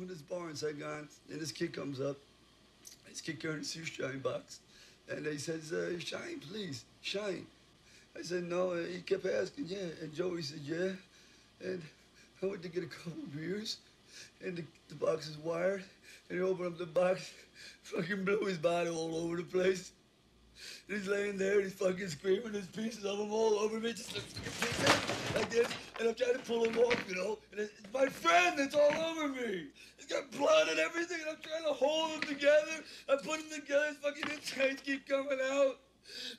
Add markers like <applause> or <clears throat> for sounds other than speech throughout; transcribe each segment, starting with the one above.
in this bar in Saigon, and this kid comes up. This kid carrying a shoe shine box, and he says, uh, "Shine, please, shine." I said, "No." And he kept asking, "Yeah," and Joey said, "Yeah," and <laughs> I went to get a couple beers, and the, the box is wired, and he opened up the box, <laughs> fucking blew his body all over the place. He's laying there he's fucking screaming. There's pieces of him all over me, just like, like this. And I'm trying to pull him off, you know. And it's, it's my friend that's all over me. He's got blood and everything, and I'm trying to hold him together. I put him together, his fucking insides keep coming out.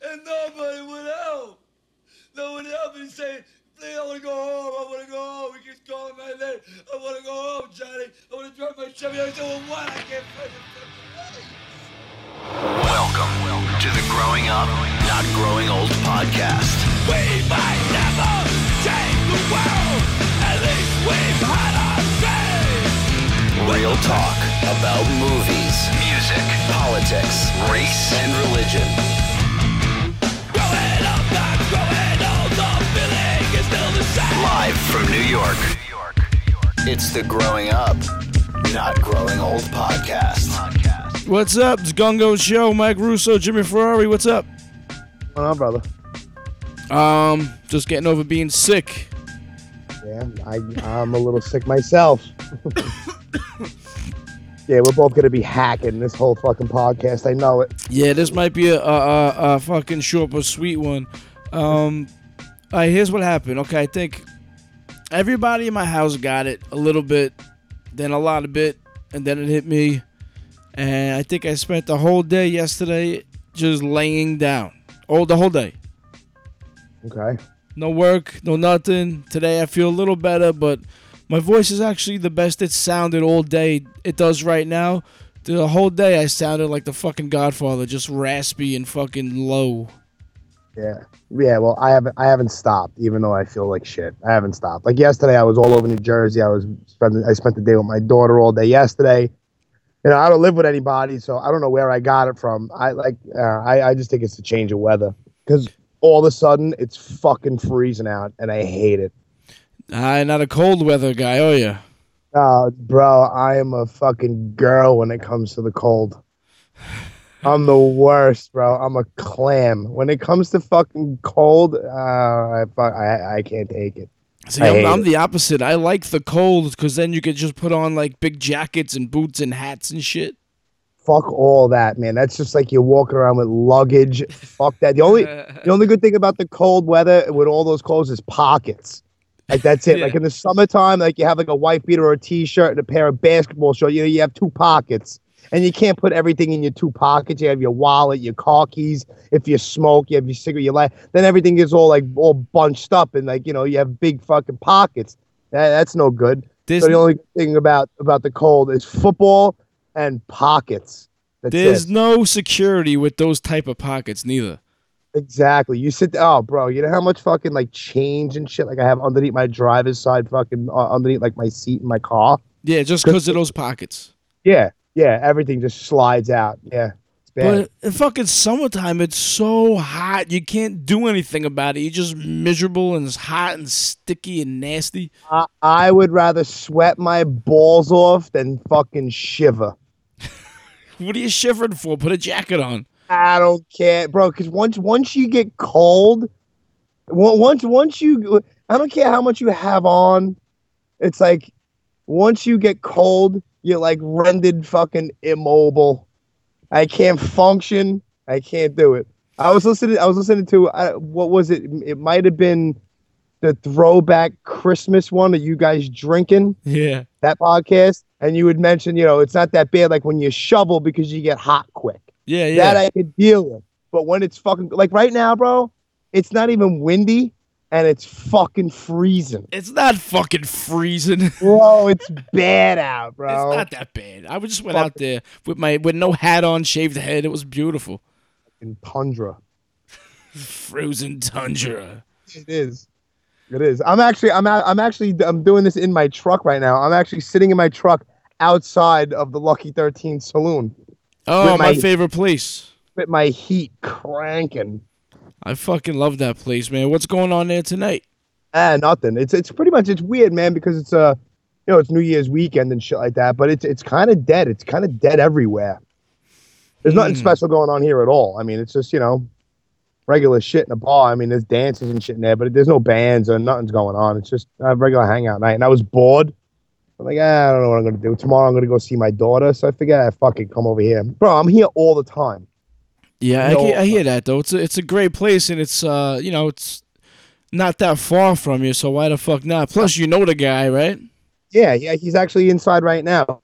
And nobody would help. No one helped. And he's saying, Please, I want to go home. I want to go home. He keeps calling my name. I want to go home, Johnny. I want to drive my Chevy. I said, well, what? I can't Growing Up, Not Growing Old podcast. We might never take the world. At least we've had our say. Real talk about movies, music, politics, race, and religion. Growing up, not growing old. The feeling is still the same. Live from New York. It's the Growing Up, Not Growing Old podcast. What's up? It's Gungo Show. Mike Russo, Jimmy Ferrari. What's up? What's on, brother? Um, just getting over being sick. Yeah, I, I'm a little sick myself. <coughs> yeah, we're both gonna be hacking this whole fucking podcast. I know it. Yeah, this might be a, a, a, a fucking short but sweet one. Um, all right, here's what happened. Okay, I think everybody in my house got it a little bit, then a lot of bit, and then it hit me. And I think I spent the whole day yesterday just laying down. All the whole day. Okay. No work, no nothing. Today I feel a little better, but my voice is actually the best it sounded all day. It does right now. The whole day I sounded like the fucking Godfather, just raspy and fucking low. Yeah. Yeah. Well, I haven't. I haven't stopped, even though I feel like shit. I haven't stopped. Like yesterday, I was all over New Jersey. I was spending. I spent the day with my daughter all day yesterday. You know, I don't live with anybody, so I don't know where I got it from. I like. Uh, I. I just think it's a change of weather because all of a sudden it's fucking freezing out, and I hate it. I'm not a cold weather guy, are you? Uh, bro, I am a fucking girl when it comes to the cold. I'm the worst, bro. I'm a clam. When it comes to fucking cold, uh, I, I I can't take it. See, I'm, I'm the opposite. I like the cold because then you could just put on like big jackets and boots and hats and shit. Fuck all that, man. That's just like you're walking around with luggage. Fuck that. The only the only good thing about the cold weather with all those clothes is pockets. Like that's it. <laughs> Yeah. Like in the summertime, like you have like a white beater or a t-shirt and a pair of basketball shorts. You know, you have two pockets. And you can't put everything in your two pockets. You have your wallet, your car keys. If you smoke, you have your cigarette, your light. Then everything gets all like all bunched up and like, you know, you have big fucking pockets. That, that's no good. There's, so the only thing about about the cold is football and pockets. That's there's it. no security with those type of pockets, neither. Exactly. You sit. Oh, bro. You know how much fucking like change and shit like I have underneath my driver's side, fucking uh, underneath like my seat in my car. Yeah, just because of those pockets. Yeah, yeah. Everything just slides out. Yeah, it's bad. But in fucking summertime, it's so hot. You can't do anything about it. You're just miserable and it's hot and sticky and nasty. I, I would rather sweat my balls off than fucking shiver. <laughs> What are you shivering for? Put a jacket on. I don't care, bro. Because once once you get cold, once once you, I don't care how much you have on. It's like once you get cold, you're like rendered fucking immobile. I can't function. I can't do it. I was listening. I was listening to uh, what was it? It might have been the throwback Christmas one. that you guys drinking? Yeah. that podcast, and you would mention, you know, it's not that bad like when you shovel because you get hot quick. Yeah, yeah. That I could deal with. But when it's fucking like right now, bro, it's not even windy and it's fucking freezing. it's not fucking freezing. <laughs> Bro, it's bad out, bro. It's not that bad. I just went out there with my with no hat on, shaved head. It was beautiful. in tundra. Frozen tundra. It is. It is. I'm actually I'm a- I'm actually I'm doing this in my truck right now. I'm actually sitting in my truck outside of the Lucky 13 saloon Oh, my, my- favorite place. with my heat cranking. I fucking love that place, man. What's going on there tonight? Ah, nothing. It's it's pretty much it's weird, man, because it's uh you know, it's New Year's weekend and shit like that. But it's it's kind of dead. It's kind of dead everywhere. There's nothing Mm. special going on here at all. I mean, it's just you know, regular shit in a bar. I mean, there's dances and shit in there, but there's no bands or nothing's going on. It's just a regular hangout night. And I was bored. I'm like, ah, I don't know what I'm gonna do. Tomorrow I'm gonna go see my daughter. So I figured I fucking come over here, bro. I'm here all the time. Yeah, I, No, hear, I hear that though. It's a, it's a great place and it's uh you know it's not that far from you, so why the fuck not? Plus you know the guy, right? Yeah, yeah, he's actually inside right now.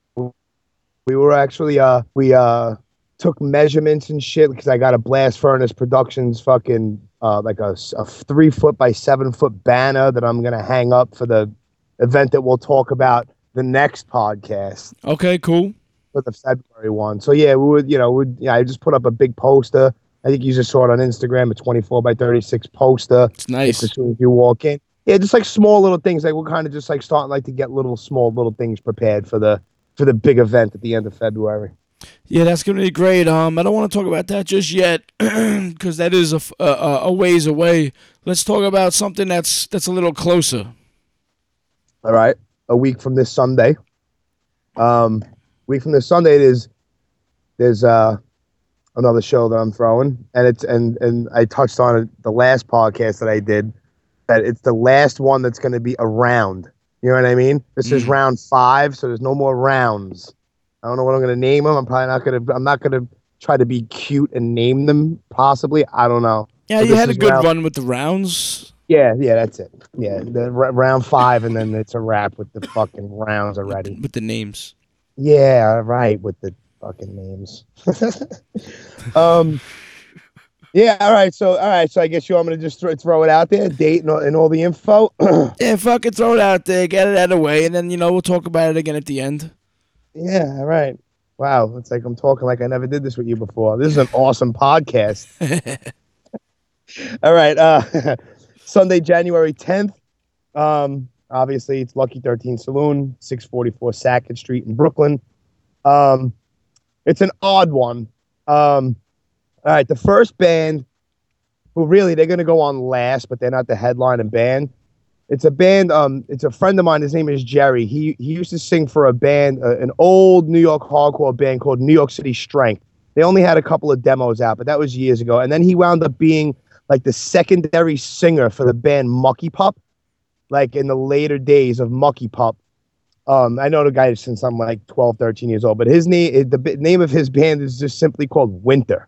We were actually uh we uh took measurements and shit because I got a Blast Furnace Productions fucking uh like a three foot by seven foot banner that I'm gonna hang up for the event that we'll talk about the next podcast Okay, cool. For the February one. So yeah, we would you know would yeah I just put up a big poster. I think you just saw it on Instagram, a 24 by 36 poster. It's nice. As soon as you walk in. Yeah, just like small little things. Like we're kind of just like starting like to get little small little things prepared for the for the big event at the end of February. Yeah, that's gonna be great. Um, I don't want to talk about that just yet <clears throat> because that is a a ways away. Let's talk about something that's that's a little closer. All right, a week from this Sunday. Um, week from this Sunday it is there's uh another show that I'm throwing, and it's and and I touched on it the last podcast that I did that it's the last one that's going to be around. You know what I mean? This is Mm. round five, so there's no more rounds. I don't know what I'm going to name them. I'm probably not going to. I'm not going to try to be cute and name them. Possibly, I don't know. Yeah, So you had a good round- run with the rounds. Yeah, yeah, that's it. Yeah, the r- round five, and then it's a wrap with the fucking rounds already. with the names. Yeah, right, with the fucking names. <laughs> um, yeah, all right. So, all right. So, I guess you I'm gonna just throw, throw it out there, date and all, and all the info. <clears throat> Yeah, fucking throw it out there, get it out of the way, and then you know we'll talk about it again at the end. yeah, all right. Wow, it's like I'm talking like I never did this with you before. This is an awesome podcast. <laughs> all right. Uh, <laughs> Sunday, January 10th. Um, obviously, it's Lucky 13 Saloon, 644 Sackett Street in Brooklyn. Um, it's an odd one. Um, all right, the first band, who really they're gonna go on last, but they're not the headline and band. It's a band. Um, it's a friend of mine. His name is Jerry. He he used to sing for a band, uh, an old New York hardcore band called New York City Strength. They only had a couple of demos out, but that was years ago. And then he wound up being like the secondary singer for the band Mucky Pup, like in the later days of Mucky Pup. Um, I know the guy since I'm like 12, 13 years old, but his name, the b- name of his band is just simply called Winter,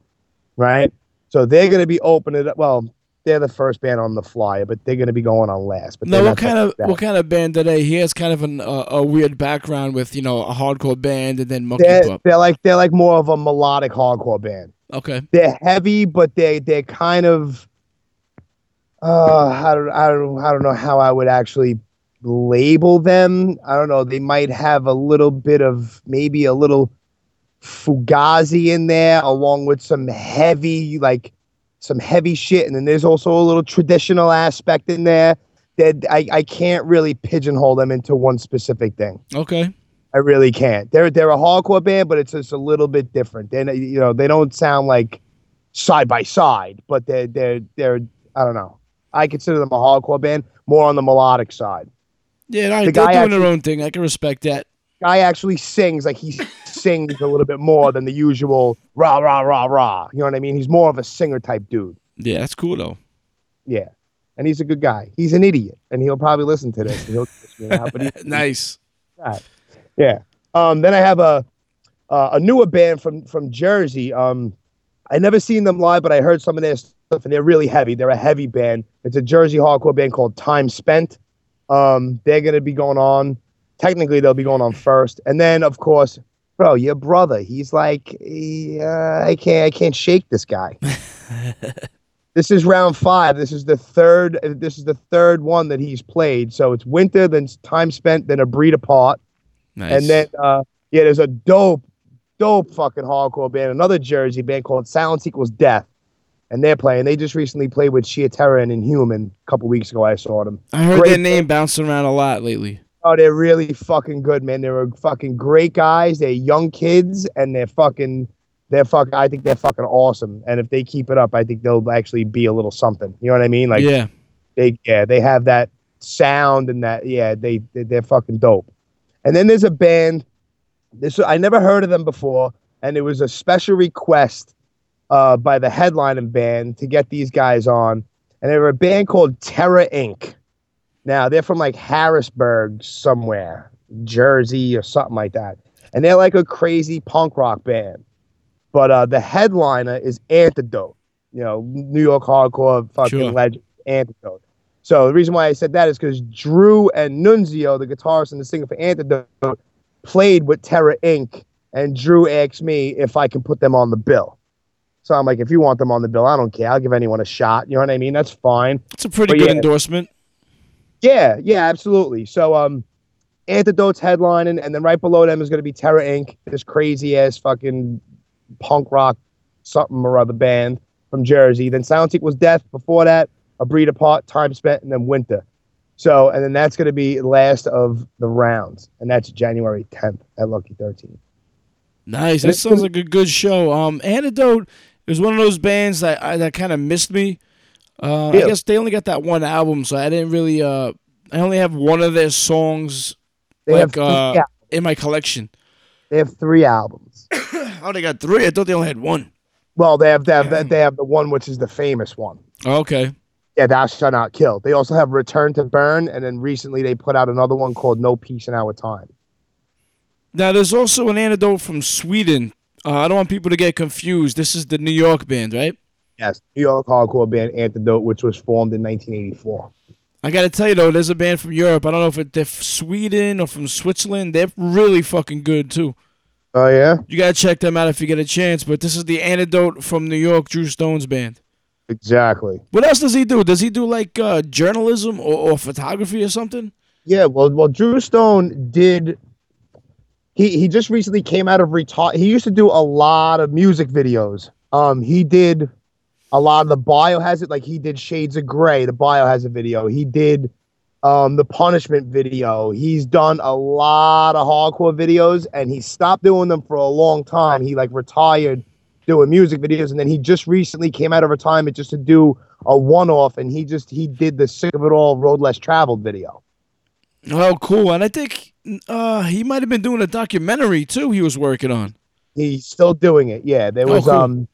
right? So they're going to be opening it. Well, they're the first band on the flyer, but they're going to be going on last. But No, what kind of that. what kind of band are they? He has kind of an, uh, a weird background with you know a hardcore band and then Mucky They're, Pup. they're like they're like more of a melodic hardcore band. Okay, They're heavy, but they they're kind of uh I don't I don't I don't know how I would actually label them. I don't know. They might have a little bit of maybe a little fugazi in there, along with some heavy like some heavy shit, and then there's also a little traditional aspect in there. That I, I can't really pigeonhole them into one specific thing. okay. I really can't. They're they're a hardcore band, but it's just a little bit different. They you know they don't sound like side by side, but they're they're they're I don't know. I consider them a hardcore band, more on the melodic side. Yeah, right, The they're doing their own thing. I can respect that. Guy actually sings like he sings a little bit more than the usual rah rah rah rah. You know what I mean? He's more of a singer type dude. Yeah, that's cool though. Yeah, and he's a good guy. He's an idiot, and he'll probably listen to this. He'll <laughs> kiss me out, but he, <laughs> nice. God. Yeah. Um, then I have a uh, a newer band from from Jersey. Um, I never seen them live, but I heard some of their and they're really heavy. They're a heavy band. It's a Jersey hardcore band called Time Spent. Um, they're gonna be going on. Technically, they'll be going on first, and then of course, bro, your brother. He's like, uh, I can't, I can't shake this guy. <laughs> this is round five. This is the third. This is the third one that he's played. So it's winter, then time spent, then a breed apart. Nice. And then uh yeah, there's a dope, dope fucking hardcore band, another Jersey band called Silence Equals Death. And they're playing. They just recently played with Sheer Terror and Inhuman a couple weeks ago. I saw them. I heard great their name bouncing around a lot lately. Oh, they're really fucking good, man. They're fucking great guys. They're young kids and they're fucking they're fucking I think they're fucking awesome. And if they keep it up, I think they'll actually be a little something. You know what I mean? Like yeah. they yeah, they have that sound and that yeah, they, they they're fucking dope. And then there's a band. This I never heard of them before, and it was a special request uh, by the headlining band to get these guys on. And they were a band called Terra Inc. Now they're from like Harrisburg somewhere, Jersey or something like that, and they're like a crazy punk rock band. But uh, the headliner is Antidote, you know, New York hardcore fucking Sure. legend, Antidote. So the reason why I said that is because Drew and Nunzio, the guitarist and the singer for Antidote, played with Terra Inc. And Drew asked me if I can put them on the bill. So I'm like, if you want them on the bill, I don't care. I'll give anyone a shot. You know what I mean? That's fine. It's a pretty But good yeah. endorsement. Yeah, yeah, absolutely. So um Antidote's headlining, and then right below them is gonna be Terra Inc., this crazy ass fucking punk rock something or other band from Jersey. Then Silence Equals Death before that, A Breed Apart, Time Spent, and then Winter. So and then that's gonna be last of the rounds, and that's January 10th at Lucky 13. Nice. That sounds like a good show. Um, Antidote is one of those bands that I, that kind of missed me. Uh, I guess they only got that one album, so I didn't really. Uh, I only have one of their songs They like uh, in my collection. they have three albums. <coughs> Oh, they got three. I thought they only had one. Well, they have they have, they have the one which is the famous one. Okay. Yeah, Thou Shalt Not Kill. They also have Return to Burn, and then recently they put out another one called No Peace in Our Time. Now there's also an antidote from Sweden. Uh, I don't want people to get confused. This is the New York band, right? Yes, New York hardcore band Antidote, which was formed in 1984. I gotta tell you though, there's a band from Europe. I don't know if it, they're from Sweden or from Switzerland. They're really fucking good too. Oh yeah, You gotta check them out if you get a chance. But this is the antidote from New York, Drew Stone's band. exactly. What else does he do? Does he do like uh, journalism or, or photography or something? Yeah, well, well, Drew Stone did. He he just recently came out of retire. He used to do a lot of music videos. Um, he did a lot of the Biohazard, like he did Shades of Grey, the Biohazard video. He did um the Punishment video. He's done a lot of hardcore videos, and he stopped doing them for a long time. He like retired doing music videos, and then he just recently came out of retirement just to do a one-off, and he just he did the Sick of It All Road Less Traveled video. Oh, cool. And I think uh, he might have been doing a documentary too. He was working on. He's still doing it. Yeah, there Oh, was cool. um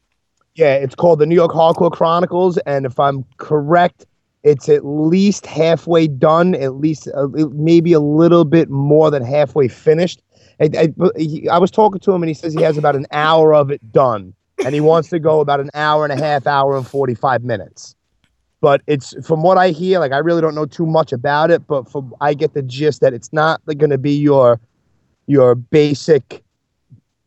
yeah, it's called the New York Hardcore Chronicles and if I'm correct, it's at least halfway done, at least uh, maybe a little bit more than halfway finished. I, I, I was talking to him and he says he has about an hour of it done and he wants to go about an hour and a half, hour and 45 minutes. But it's from what I hear, like I really don't know too much about it, but from I get the gist that it's not going to be your your basic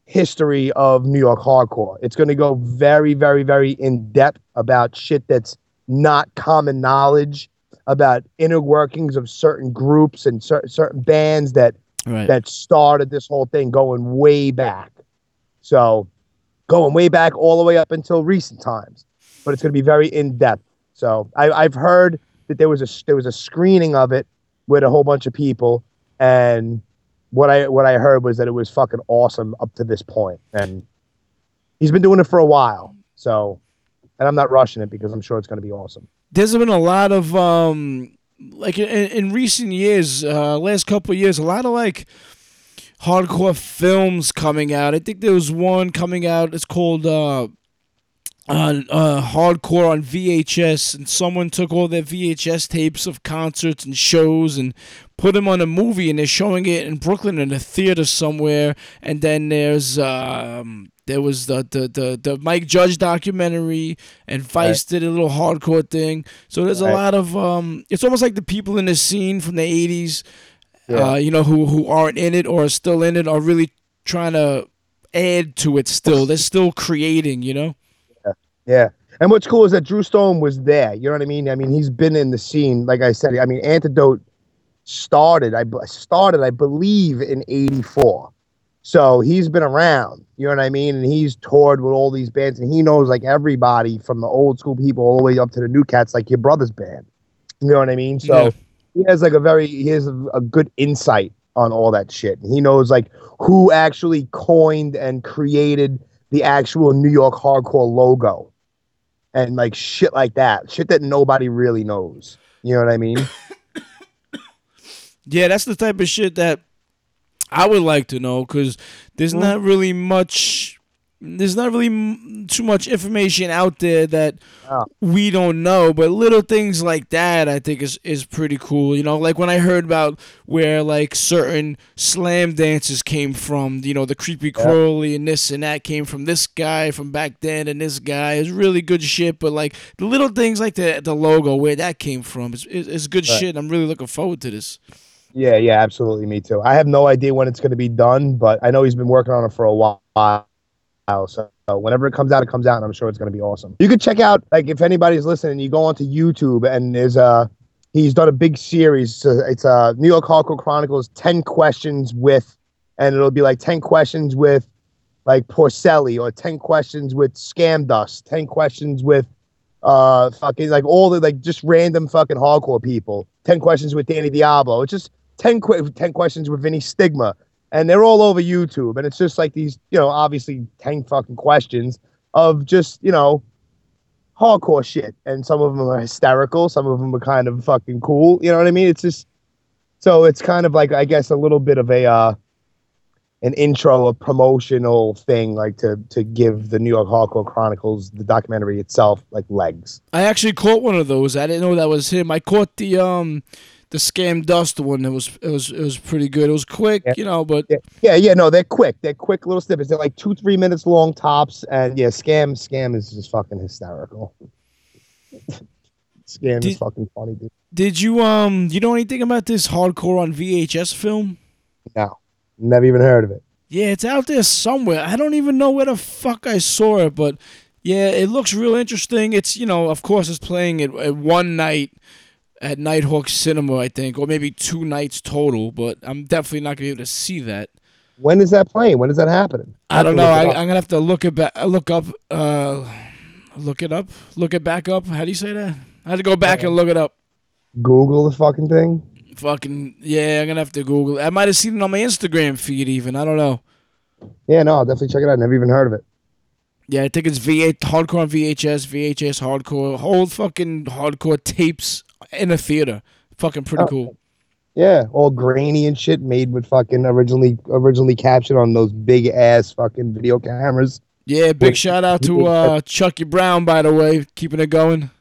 history of New York hardcore. It's going to go very, very, very in depth about shit that's not common knowledge about inner workings of certain groups and cer- certain bands that Right. that started this whole thing going way back. So, going way back all the way up until recent times. But it's going to be very in depth. So, I, I've heard that there was a there was a screening of it with a whole bunch of people, and what I what I heard was that it was fucking awesome up to this point, and he's been doing it for a while. So, and I'm not rushing it because I'm sure it's going to be awesome. There's been a lot of um, like in, in recent years, uh, last couple years, a lot of like hardcore films coming out. I think there was one coming out. It's called uh, uh, uh, Hardcore on VHS, and someone took all their VHS tapes of concerts and shows and put them on a movie, and they're showing it in Brooklyn in a theater somewhere. And then there's um, there was the the, the the Mike Judge documentary, and Vice did a little hardcore thing. So there's a lot of um, it's almost like the people in the scene from the '80s, Yeah. uh, you know, who who aren't in it or are still in it, are really trying to add to it. Still, they're still creating, you know. Yeah. And what's cool is that Drew Stone was there. You know what I mean? I mean, he's been in the scene. Like I said, I mean, Antidote started, I started, I believe, in 84. So he's been around. You know what I mean? And he's toured with all these bands and he knows like everybody from the old school people all the way up to the new cats, like your brother's band. You know what I mean? So Yeah. he has like a very, he has a, a good insight on all that shit. He knows like who actually coined and created the actual New York hardcore logo and like shit like that, shit that nobody really knows. You know what I mean? <coughs> Yeah, that's the type of shit that I would like to know because there's Mhm. not really much. There's not really m- too much information out there that Oh. we don't know, but little things like that I think is is pretty cool. You know, like when I heard about where like certain slam dances came from. You know, the creepy crawly and this and that came from this guy from back then and this guy is really good shit. But like the little things like the the logo where that came from is is, is good Right. shit. I'm really looking forward to this. Yeah, yeah, absolutely. Me too. I have no idea when it's going to be done, but I know he's been working on it for a while. So whenever it comes out, it comes out, and I'm sure it's going to be awesome. You could check out, like, if anybody's listening, you go onto YouTube, and there's a he's done a big series. So it's a New York Hardcore Chronicles 10 questions with, and it'll be like 10 questions with like Porcelly or 10 questions with Scam Dust, 10 questions with uh fucking like all the like just random fucking hardcore people, 10 questions with Danny Diablo. It's just 10, que- 10 questions with Vinny Stigma. And they're all over YouTube. And it's just like these, you know, obviously 10 fucking questions of just, you know, hardcore shit. And some of them are hysterical. Some of them are kind of fucking cool. You know what I mean? It's just, so it's kind of like, I guess, a little bit of a, uh, an intro, a promotional thing, like to to give the New York Hardcore Chronicles, the documentary itself, like legs. I actually caught one of those. I didn't know that was him. I caught the um the scam dust one. It was it was it was pretty good. It was quick, Yeah. you know, but Yeah, yeah, yeah. No, they're quick. They're quick little snippets. They're like two, three minutes long tops. And yeah, scam, scam is just fucking hysterical. <laughs> scam Did- is fucking funny, dude. did you um you know anything about this hardcore on VHS film? No, never even heard of it. Yeah, it's out there somewhere. I don't even know where the fuck I saw it, but yeah, it looks real interesting. It's you know, of course, it's playing at, at one night at Nitehawk Cinema, I think, or maybe two nights total. But I'm definitely not gonna be able to see that. When is that playing? When is that happening? I don't know. I, I'm gonna have to look it back. Look up. Uh, look it up. Look it back up. How do you say that? I had to go back and look it up. Google the fucking thing. Fucking yeah, I'm gonna have to Google. it. I might have seen it on my Instagram feed. Even I don't know. Yeah, no, I'll definitely check it out. Never even heard of it. Yeah, I think it's V8 hardcore on VHS, VHS hardcore, whole fucking hardcore tapes in a theater. Fucking pretty Oh. cool. Yeah, all grainy and shit, made with fucking originally originally captured on those big ass fucking video cameras. Yeah, big shout out to uh, Chucky Brown, by the way, keeping it going.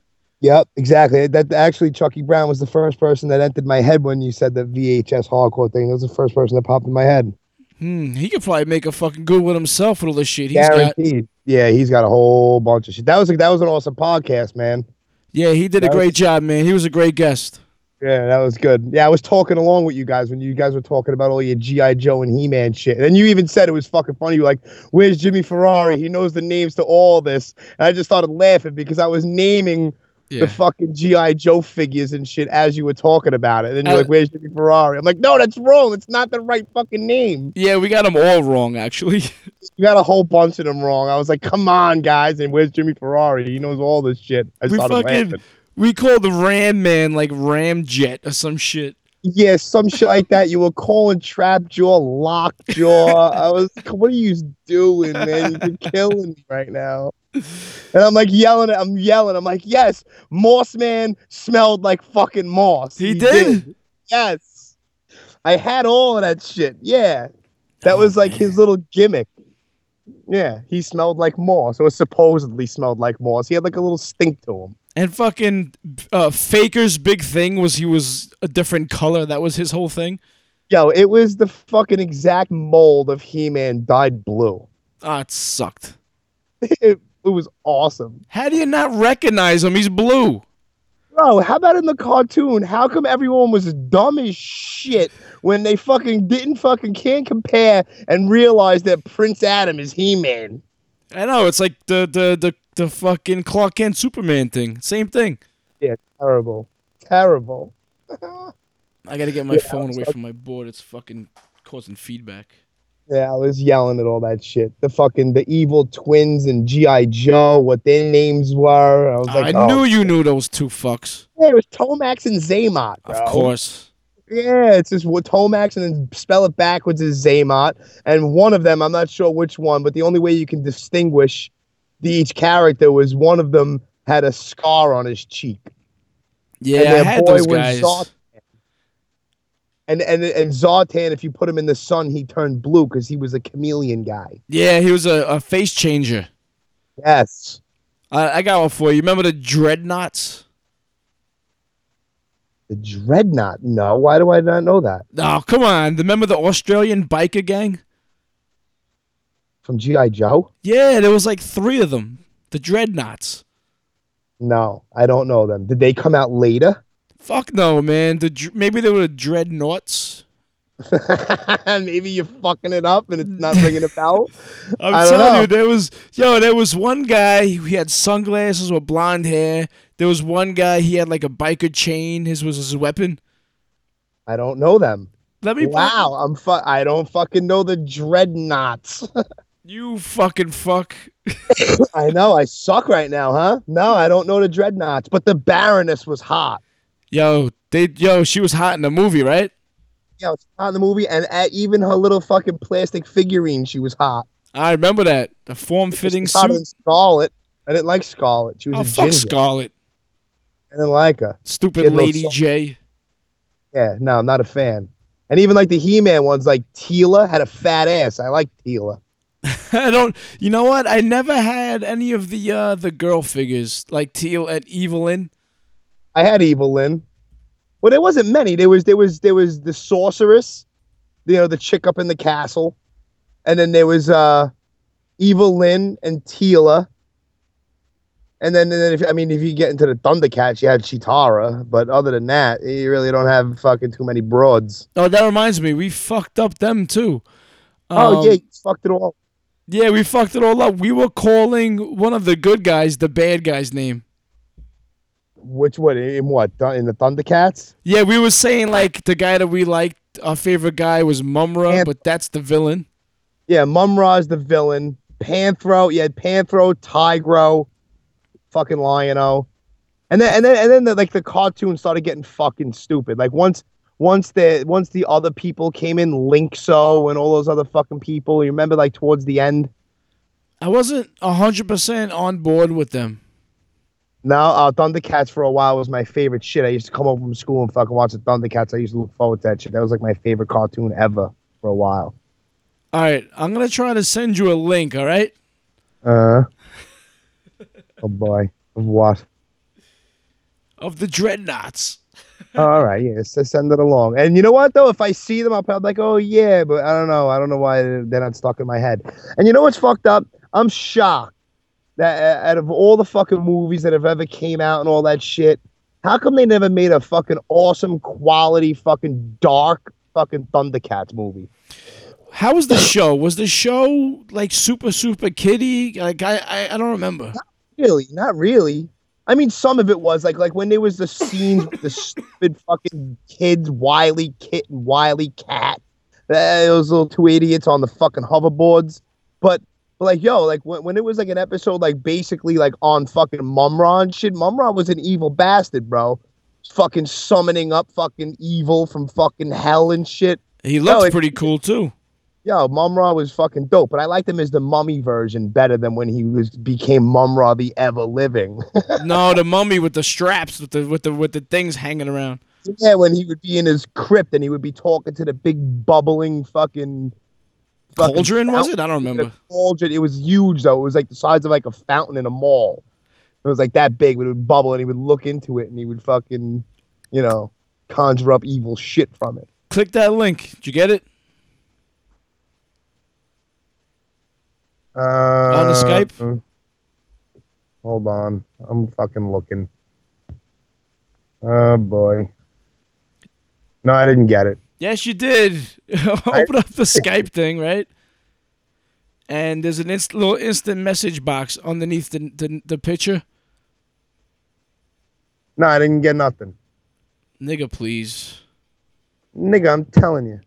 Yep, exactly. That actually, Chucky Brown was the first person that entered my head when you said the VHS hardcore thing. That was the first person that popped in my head. Hmm, he could probably make a fucking good one himself with all this shit he's got. Guaranteed. Yeah, he's got a whole bunch of shit. That was that was an awesome podcast, man. Yeah, he did a great was- job, man. He was a great guest. Yeah, that was good. Yeah, I was talking along with you guys when you guys were talking about all your GI Joe and He Man shit, and then you even said it was fucking funny. You were like, "Where's Jimmy Ferrari? He knows the names to all this." And I just started laughing because I was naming Yeah. the fucking GI Joe figures and shit as you were talking about it. And you're Uh, like, "Where's Jimmy Ferrari?" I'm like, "No, that's wrong. It's not the right fucking name. Yeah, we got them all wrong, actually. <laughs> You got a whole bunch of them wrong." I was like, "Come on, guys!" And where's Jimmy Ferrari? He knows all this shit. I we fucking we called the Ram Man like Ramjet or some shit. Yeah, some shit like that. You were calling trap jaw, lockjaw. <laughs> I was, what are you doing, man? You're killing me right now. <laughs> And I'm like yelling, at I'm yelling. I'm like, yes, Moss Man smelled like fucking moss. He did? Yes. I had all of that shit. Yeah. That was like his little gimmick. Yeah, he smelled like moss, or supposedly smelled like moss. He had like a little stink to him. And fucking uh, Faker's big thing was he was a different color. That was his whole thing. Yo, it was the fucking exact mold of He Man dyed blue. Ah, it sucked. <laughs> It, it was awesome. How do you not recognize him? He's blue. Bro, how about in the cartoon? How come everyone was dumb as shit when they fucking didn't fucking can't compare and realize that Prince Adam is He Man? I know it's like the the the the fucking Clark Kent Superman thing. Same thing. Yeah, terrible. Terrible. <laughs> I gotta get my Yeah, phone away like- from my board. It's fucking causing feedback. Yeah, I was yelling at all that shit. The fucking the evil twins and G.I. Joe, what their names were. I was like, I oh. knew you knew those two fucks. Yeah, it was Tomax and Xamot, bro. Of course. Yeah, it's just what Tomax and then spell it backwards is Xamot. And one of them, I'm not sure which one, but the only way you can distinguish the, each character was one of them had a scar on his cheek. Yeah, I their had boy those was guys. And and and Zartan, if you put him in the sun, he turned blue because he was a chameleon guy. Yeah, he was a, a face changer. Yes. I, I got one for you. Remember the Dreadnoks? The Dreadnok. No, why do I not know that? Oh, come on. Remember the Australian biker gang? From G.I. Joe? Yeah, there was like three of them. The Dreadnoks. No, I don't know them. Did they come out later? Fuck no, man. The dr- maybe they were Dreadnoks. <laughs> Maybe you're fucking it up and it's not ringing a <laughs> bell. I'm telling know. you, there was yo, there was one guy. He had sunglasses with blonde hair. There was one guy. He had like a biker chain. His was his weapon. I don't know them. Let me. Wow, I'm fu- I don't fucking know the Dreadnoks. <laughs> You fucking fuck. I know I suck right now, huh? No, I don't know the Dreadnoks, but the Baroness was hot. Yo, they yo, she was hot in the movie, right? Yeah, hot in the movie, and uh, even her little fucking plastic figurine, she was hot. I remember that. The form-fitting suit. Scarlet. I didn't like Scarlet. She was Oh a fuck ginger. Scarlet. I didn't like her. Stupid Lady Jaye. Yeah, no, I'm not a fan. And even like the He-Man ones, like Teela had a fat ass. I like Teela. <laughs> I don't. You know what? I never had any of the uh the girl figures like Teela and Evil-Lyn. I had Evil Evil-Lyn. Well, there wasn't many. There was there was there was the sorceress, you know, the chick up in the castle, and then there was uh, Evelyn and Teela. And then, and then if I mean, if you get into the Thundercats, you had Cheetara. But other than that, you really don't have fucking too many broads. Oh, that reminds me, we fucked up them too. oh Um, yeah, fucked it all. yeah, we fucked it all up. We were calling one of the good guys the bad guy's name. Which what in what in the Thundercats? Yeah, we were saying like the guy that we liked, our favorite guy was Mumm-Ra, And- but that's the villain. Yeah, Mumm-Ra's the villain. Panthro, you had Panthro, Tygra, fucking Lion-O. And then and then and then the, like the cartoon started getting fucking stupid. Like once once the once the other people came in, Lynx-O and all those other fucking people. You remember like towards the end? I wasn't hundred percent on board with them. No, uh, Thundercats for a while was my favorite shit. I used to come home from school and fucking watch the Thundercats. I used to look forward to that shit. That was like my favorite cartoon ever for a while. All right, I'm gonna try to send you a link. All right. Uh oh boy. Of what? Of the Dreadnoks. <laughs> All right, yeah, so send it along. And you know what though? If I see them, I'll probably be like, oh yeah, but I don't know. I don't know why they're not stuck in my head. And you know what's fucked up? I'm shocked that uh, out of all the fucking movies that have ever came out and all that shit, how come they never made a fucking awesome quality fucking dark fucking Thundercats movie? How was the show? Was the show like super super kiddie? Like I I, I don't remember. Really, not really. I mean, some of it was like like when there was the scenes with the stupid fucking kids, WilyKit and WilyKat, uh, those little two idiots on the fucking hoverboards. But, but like, yo, like when, when it was like an episode, like basically like on fucking Mumm-Ra and shit. Mumm-Ra was an evil bastard, bro. Fucking summoning up fucking evil from fucking hell and shit. He looked it- pretty cool too. Yo, Mumm-Ra was fucking dope, but I liked him as the mummy version better than when he was became Mumm-Ra the ever living. <laughs> no, the mummy with the straps with the with the with the things hanging around. Yeah, when he would be in his crypt and he would be talking to the big bubbling fucking Cauldron was it? I don't remember. Cauldron. It was huge though. It was like the size of like a fountain in a mall. It was like that big, but it would bubble and he would look into it and he would fucking, you know, conjure up evil shit from it. Click that link. Did you get it? Uh, On the Skype? Hold on. I'm fucking looking. Oh boy. No, I didn't get it. Yes, you did. <laughs> Open up the <laughs> Skype thing, right? And there's an inst- little instant message box underneath the, the the picture. No, I didn't get nothing. Nigga, please. Nigga, I'm telling you.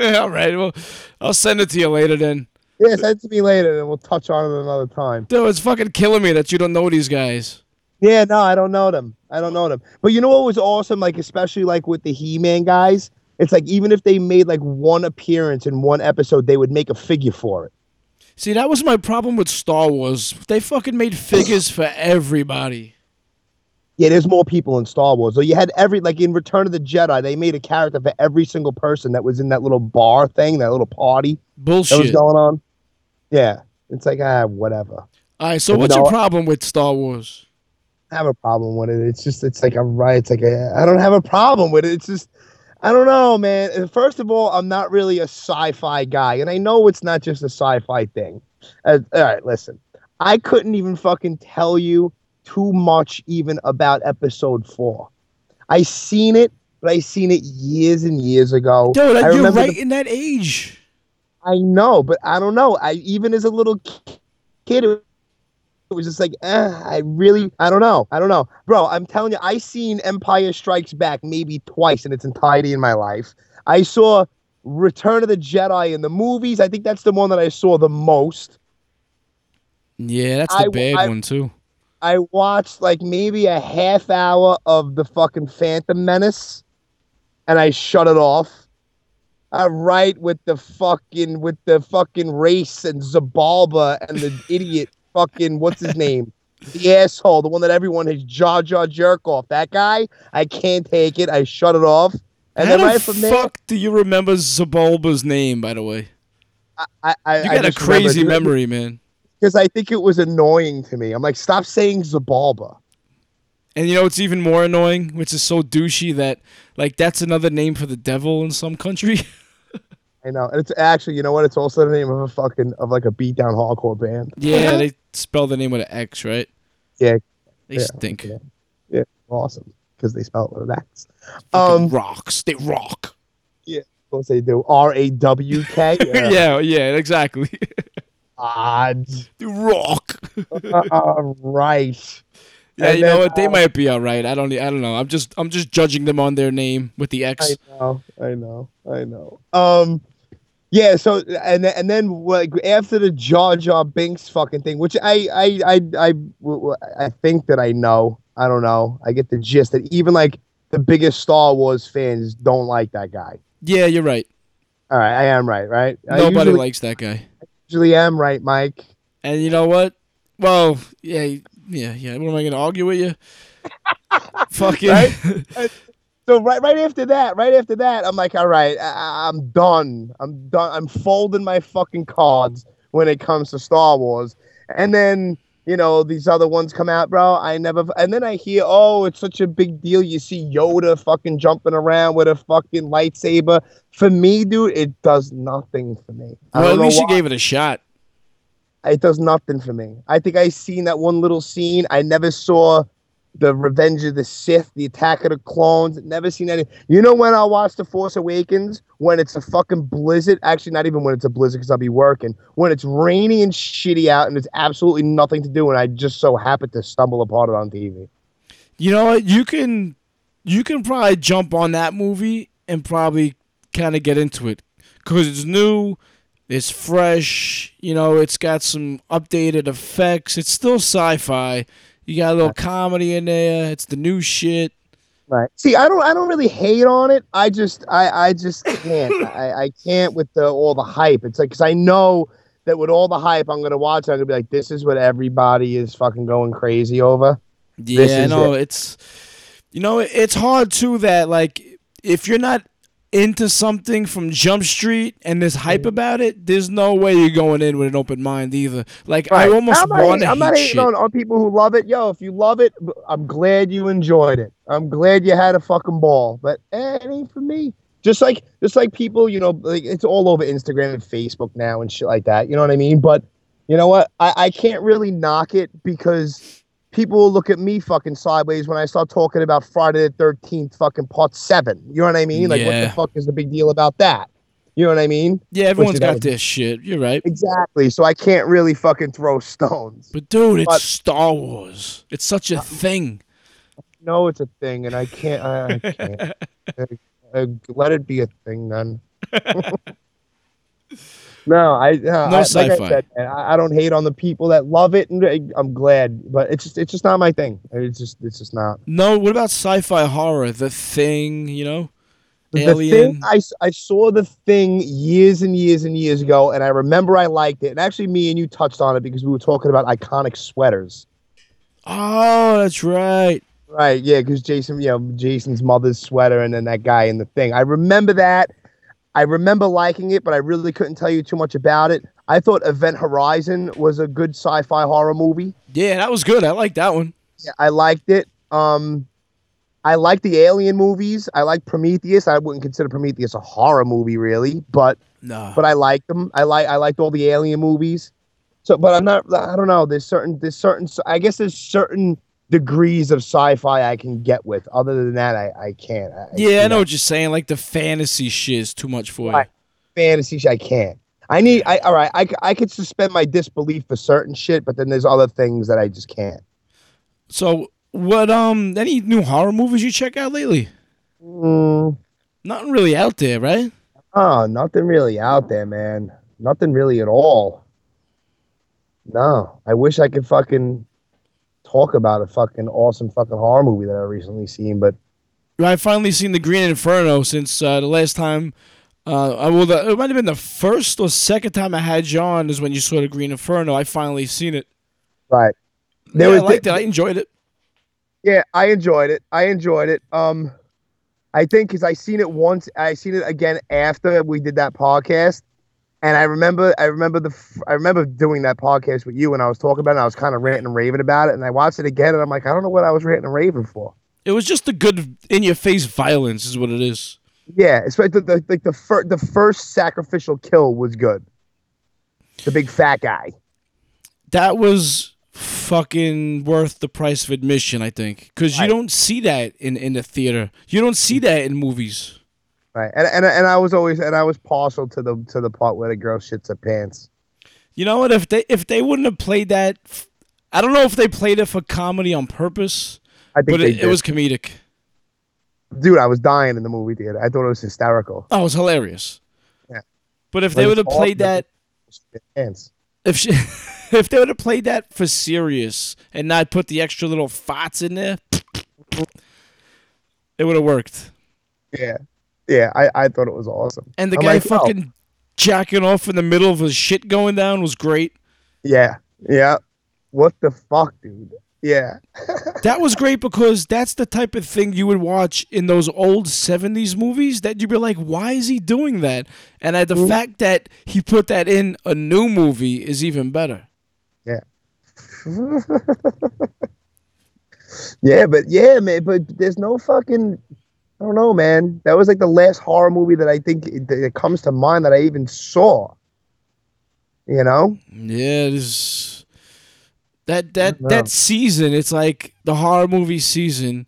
<laughs> All right, well, I'll send it to you later then. Yeah, send it to me later and we'll touch on it another time. Dude, it's fucking killing me that you don't know these guys. Yeah, no, I don't know them. I don't know them. But you know what was awesome? Like, especially like with the He Man guys, it's like even if they made like one appearance in one episode, they would make a figure for it. See, that was my problem with Star Wars. They fucking made figures for everybody. Yeah, there's more people in Star Wars. So you had every like in Return of the Jedi, they made a character for every single person that was in that little bar thing, that little party bullshit that was going on. Yeah, it's like ah, whatever. All right, so You what's know- your problem with Star Wars? I have a problem with it. It's just it's like a right. It's like I don't have a problem with it. It's just I don't know, man. First of all, I'm not really a sci-fi guy, and I know it's not just a sci-fi thing. Uh, all right, listen. I couldn't even fucking tell you too much even about episode four. I seen it, but I seen it years and years ago. Dude, I you're remember right the- in that age. I know, but I don't know. I even as a little kid, it was just like, eh, I really, I don't know, I don't know, bro. I'm telling you, I seen Empire Strikes Back maybe twice in its entirety in my life. I saw Return of the Jedi in the movies. I think that's the one that I saw the most. Yeah, that's the I- bad I- one too. I watched like maybe a half hour of the fucking Phantom Menace, and I shut it off. Uh, right with the fucking with the fucking race and Sebulba and the <laughs> idiot fucking what's his name, <laughs> the asshole, the one that everyone has jaw jaw jerk off. That guy, I can't take it. I shut it off, and How then the right from there, fuck do you remember Sebulba's name? By the way, I, I, you got a crazy memory, man. because I think it was annoying to me. I'm like, stop saying Sebulba. And you know it's even more annoying, which is so douchey that like that's another name for the devil in some country. <laughs> I know. And it's actually, you know what? It's also the name of a fucking of like a beat down hardcore band. yeah, they spell the name with an X, right? Yeah. They Yeah, stink. yeah. Yeah, awesome. Because they spell it with an X. Um, rocks. They rock. What's they do? R A W K. <laughs> yeah, yeah, exactly. Odd. <laughs> they rock. Uh, right. Yeah, And you know what? They uh, might be all right. I don't. I don't know. I'm just. I'm just judging them on their name with the X. I know. I know. I know. Um. Yeah. So and then- and then like after the Jar Jar Binks fucking thing, which I I I I, I think that I know. I don't know. I get the gist that even like the biggest Star Wars fans don't like that guy. Yeah, you're right. All right, I am right, right? Nobody usually, likes that guy. I usually am right, Mike. And you know what? Well, yeah, yeah, yeah. What am I gonna argue with you? <laughs> Fucking. Right? <laughs> So right, right after that, right after that, I'm like, all right, I, I'm done. I'm done. I'm folding my fucking cards when it comes to Star Wars. And then you know these other ones come out, bro. I never. And then I hear, oh, it's such a big deal. You see Yoda fucking jumping around with a fucking lightsaber. For me, dude, it does nothing for me. Well, at least you gave it a shot. it does nothing for me. I think I seen that one little scene. I never saw the Revenge of the Sith, the Attack of the Clones. Never seen any. You know when I watch The Force Awakens when it's a fucking blizzard. Actually, not even when it's a blizzard because I'll be working. When it's rainy and shitty out and it's absolutely nothing to do, and I just so happen to stumble upon it on TV. You know what? You can, you can probably jump on that movie and probably kind of get into it because it's new, it's fresh. You know, it's got some updated effects. It's still sci-fi. You got a little comedy in there. It's the new shit. Right. See, I don't. I don't really hate on it. I just. I. I just can't. <laughs> I. I can't with the all the hype. It's like because I know that with all the hype, I'm gonna watch. it, I'm gonna be like, this is what everybody is fucking going crazy over. Yeah, I is know it's you know it's hard too that like if you're not into something from Jump Street and there's hype Mm-hmm. about it, there's no way you're going in with an open mind either. Like I Right. almost I'm not, want to I'm not hate hating on, on people who love it. Yo, if you love it, I'm glad you enjoyed it. I'm glad you had a fucking ball. But eh, it ain't for me. Just like just like people, you know, like it's all over Instagram and Facebook now and shit like that. You know what I mean? But you know what? I, I can't really knock it because people will look at me fucking sideways when I start talking about Friday the thirteenth fucking part seven. You know what I mean? Like what the fuck is the big deal about that? You know what I mean? Yeah, everyone's Which got their shit. You're right. Exactly. So I can't really fucking throw stones. But dude, it's But- Star Wars. It's such a thing. know it's a thing, and I can't. I, I can't. <laughs> Uh, let it be a thing then. <laughs> no, I uh, no, I, like I sci-fi. said, I, I don't hate on the people that love it, and I'm glad. But it's just it's just not my thing. It's just it's just not. No, what about sci-fi horror? The Thing, you know? The Alien. thing I, I saw the thing years and years and years ago, and I remember I liked it. And actually, me and you touched on it because we were talking about iconic sweaters. Oh, that's right. Right, yeah, because Jason, you know, Jason's mother's sweater and then that guy in the thing. I remember that. I remember liking it, but I really couldn't tell you too much about it. I thought Event Horizon was a good sci-fi horror movie. Yeah, that was good. I liked that one. Yeah, I liked it. Um, I like the Alien movies. I like Prometheus. I wouldn't consider Prometheus a horror movie, really, but No. but I like them. I like I liked all the Alien movies. So, but I'm not. I don't know. There's certain. There's certain. I guess there's certain degrees of sci-fi I can get with. Other than that, I I can't. I, yeah, you I know what you're saying. Like the fantasy shit is too much for Right. fantasy. sh- I can't. I need. I all right. I I could suspend my disbelief for certain shit, but then there's other things that I just can't. So, what? Um, any new horror movies you check out lately? Mm, Nothing really out there, right? oh, nothing really out there, man. Nothing really at all. No, I wish I could fucking talk about a fucking awesome fucking horror movie that I recently seen, but I finally seen the Green Inferno since uh, the last time. Uh, well, the, it might have been the first or second time I had you on is when you saw the Green Inferno. I finally seen it. right. Yeah, was I liked it. I enjoyed it. Yeah, I enjoyed it. I enjoyed it. Um, I think because I seen it once, I seen it again after we did that podcast, and I remember, I remember the, I remember doing that podcast with you, and I was talking about it. and I was kind of ranting and raving about it, and I watched it again, and I'm like, I don't know what I was ranting and raving for. It was just the good in your face violence, is what it is. Yeah, especially the, the like the first, the first sacrificial kill was good. The big fat guy. That was fucking worth the price of admission, I think, because you Right. don't see that in in the theater. You don't see that in movies. Right, and, and and I was always and I was partial to the to the part where the girl shits her pants. You know what? If they if they wouldn't have played that, I don't know if they played it for comedy on purpose, I think but it, it was comedic. dude. I was dying in the movie theater. I thought it was hysterical. Oh, it was hilarious. Yeah. But if But they would have played that, Pants. if she, <laughs> if they would have played that for serious and not put the extra little farts in there, <laughs> it would have worked. Yeah, yeah. I, I thought it was awesome. And the I'm guy like, fucking jacking off in the middle of his shit going down was great. Yeah, yeah. What the fuck, dude? Yeah, <laughs> That was great because that's the type of thing you would watch in those old 70s movies that you'd be like, why is he doing that? And the mm-hmm. fact that he put that in a new movie is even better. Yeah. <laughs> yeah. But yeah, man. But there's no fucking. I don't know, man. That was like the last horror movie that I think it, that comes to mind that I even saw. You know? Yeah, it is. That that that season, it's like the horror movie season.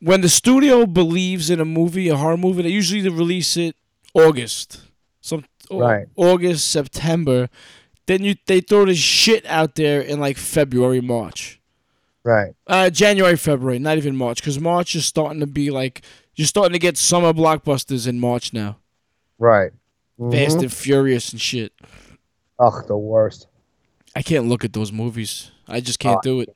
When the studio believes in a movie, a horror movie, they usually release it August, some Right. August, September. Then you they throw this shit out there in like February, March, Right. uh, January, February, not even March, because March is starting to be like you're starting to get summer blockbusters in March now, Right. Fast Mhm. and Furious and shit. Ugh, the worst. I can't look at those movies. I just can't Oh, do it.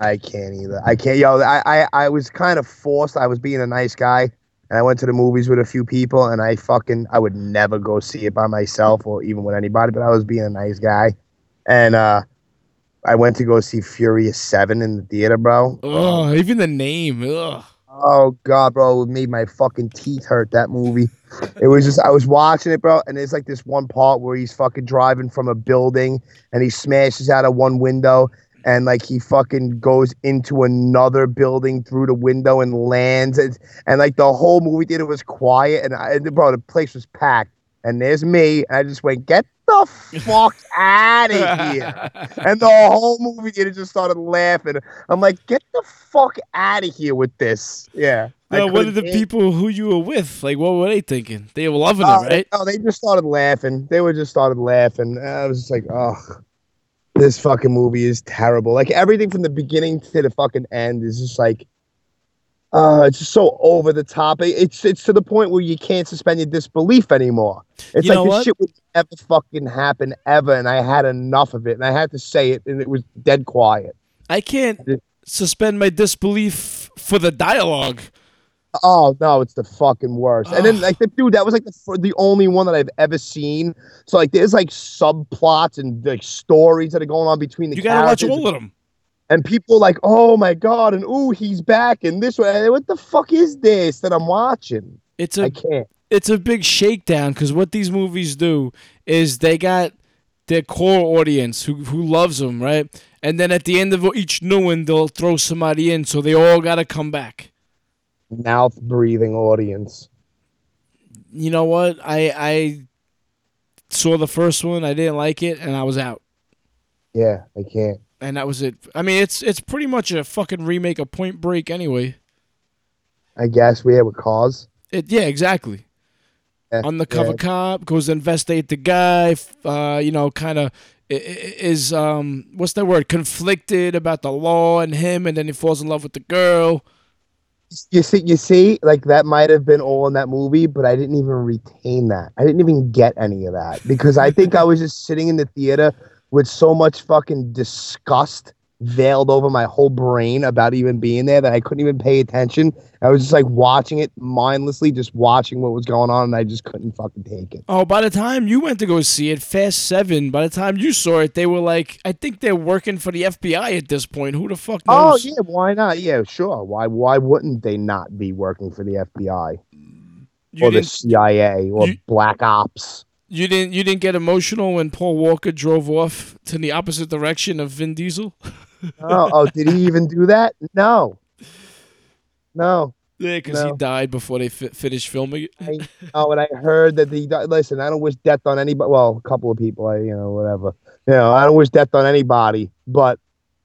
I can't either. I can't. Yo, I, I, I was kind of forced. I was being a nice guy, and I went to the movies with a few people, and I fucking, I would never go see it by myself or even with anybody. But I was being a nice guy, and uh, I went to go see Furious Seven in the theater, bro. Oh, even the name. Ugh. Oh god, bro, it made my fucking teeth hurt. That movie. It was just I was watching it, bro, and there's like this one part where he's fucking driving from a building and he smashes out of one window and like he fucking goes into another building through the window and lands and, and like the whole movie theater was quiet and I, bro, the place was packed. And there's me, and I just went, get the <laughs> fuck out of here. <laughs> And the whole movie theater just started laughing. I'm like, get the fuck out of here with this. Yeah. Now, what are the people who you were with? Like, what were they thinking? They were loving Oh, it, right? Oh, they just started laughing. They were just started laughing. I was just like, oh, this fucking movie is terrible. Like everything from the beginning to the fucking end is just like, uh, it's just so over the top. It's it's to the point where you can't suspend your disbelief anymore. It's You like this what? shit would never fucking happen ever, and I had enough of it, and I had to say it, and it was dead quiet. I can't suspend my disbelief for the dialogue. Oh no, it's the fucking worst. And then like the dude, that was like the the only one that I've ever seen. So like there's like subplots and like stories that are going on between the You gotta watch all of them. And people like, oh my god, and ooh, he's back, and this way. What the fuck is this that I'm watching? It's I a can't. it's a big shakedown because what these movies do is they got their core audience who who loves them, right? And then at the end of each new one, they'll throw somebody in, so they all got to come back. Mouth breathing audience. You know what? I I saw the first one, I didn't like it, and I was out. Yeah, I can't. And that was it. I mean, it's it's pretty much a fucking remake of Point Break anyway. I guess we have a cause. It yeah, exactly. Yeah, undercover yeah. cop goes to investigate the guy uh, you know kind of is um what's that word conflicted about the law and him and then he falls in love with the girl You see, you see, like that might have been all in that movie, but I didn't even retain that. I didn't even get any of that because I think I was just sitting in the theater with so much fucking disgust veiled over my whole brain about even being there that I couldn't even pay attention. I was just like watching it mindlessly, just watching what was going on, and I just couldn't fucking take it. oh by the time you went to go see it fast seven by the time you saw it they were like i think they're working for the fbi at this point who the fuck Oh knows yeah, why not? Yeah, sure. Why why wouldn't they not be working for the FBI mm. you or the CIA or you- Black Ops? You didn't you didn't get emotional when paul walker drove off to the opposite direction of vin diesel <laughs> oh, oh, did he even do that? No, no. yeah because he died before they fi- finished filming it Oh, and I heard that the listen. I don't wish death on anybody. Well, a couple of people, I you know whatever. You know, I don't wish death on anybody. But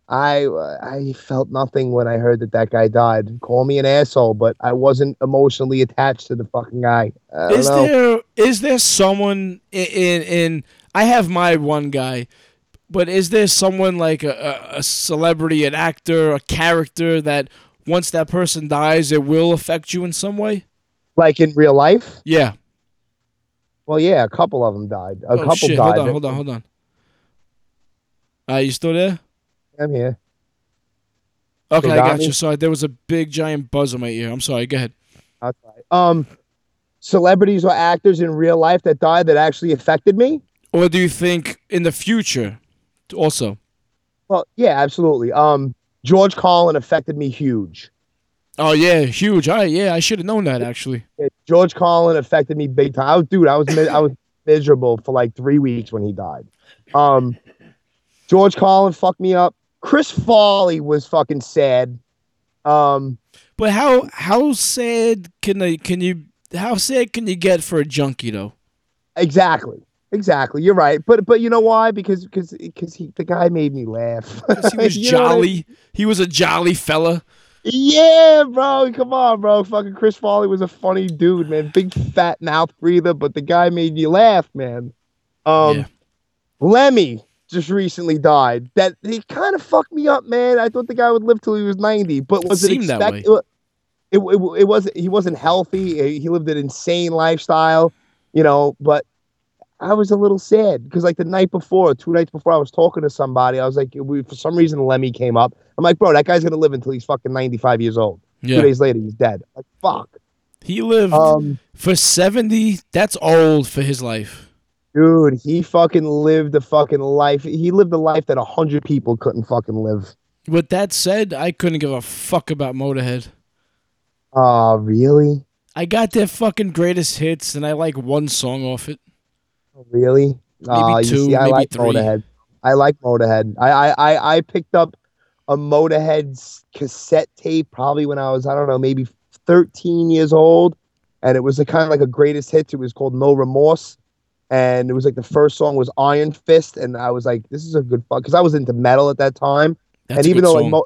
I I felt nothing when I heard that that guy died. Call me an asshole, but I wasn't emotionally attached to the fucking guy. Is know. there is there someone in, in in I have my one guy, but is there someone like a, a, celebrity, an actor, a character that once that person dies, it will affect you in some way? like in real life? Yeah. Well, yeah, a couple of them died. A oh couple shit! died. Hold on, hold on, hold on. Uh, you still there? I'm here. Okay, I got you. Sorry, there was a big giant buzz in my ear. I'm sorry. Go ahead. Outside. Um, celebrities or actors in real life that died that actually affected me. Or do you think in the future, also? Well, yeah, absolutely. Um, George Carlin affected me huge. Oh yeah, huge. Right, yeah, I should have known that actually. Yeah, George Carlin affected me big time. I was, dude, I was I was miserable for like three weeks when he died. Um, George Carlin fucked me up. Chris Farley was fucking sad. Um, But how how sad can they can you how sad can you get for a junkie though? exactly, exactly. You're right. But but you know why? Because because because he the guy made me laugh. <laughs> he was what I- jolly. He was a jolly fella. Yeah, bro. Come on, bro. Fucking Chris Farley was a funny dude, man. Big fat mouth breather, but the guy made you laugh, man. Um, Yeah. Lemmy just recently died. That he kind of fucked me up, man. I thought the guy would live till he was ninety, but was it Seemed that expect? way. It, it, it, it wasn't. He wasn't healthy. He lived an insane lifestyle, you know. But I was a little sad because, like the night before, two nights before, I was talking to somebody. I was like, we, for some reason, Lemmy came up. I'm like, bro, that guy's gonna live until he's fucking 95 years old. Two days later, he's dead. Like, fuck. He lived Um, for 70. That's old for his life. Dude, he fucking lived a fucking life. He lived a life that a hundred people couldn't fucking live. With that said, I couldn't give a fuck about Motorhead. Oh, really? I got their fucking greatest hits and I like one song off it. Really? Aw, you two, see, I maybe like three. Motorhead. I like Motorhead. I, I, I, I picked up a Motorhead's cassette tape probably when I was, I don't know, maybe 13 years old. And it was a kind of like a greatest hits. It was called No Remorse. And it was like the first song was Iron Fist. And I was like, this is a good fuck. Because I was into metal at that time. That's and even though song. like Mo-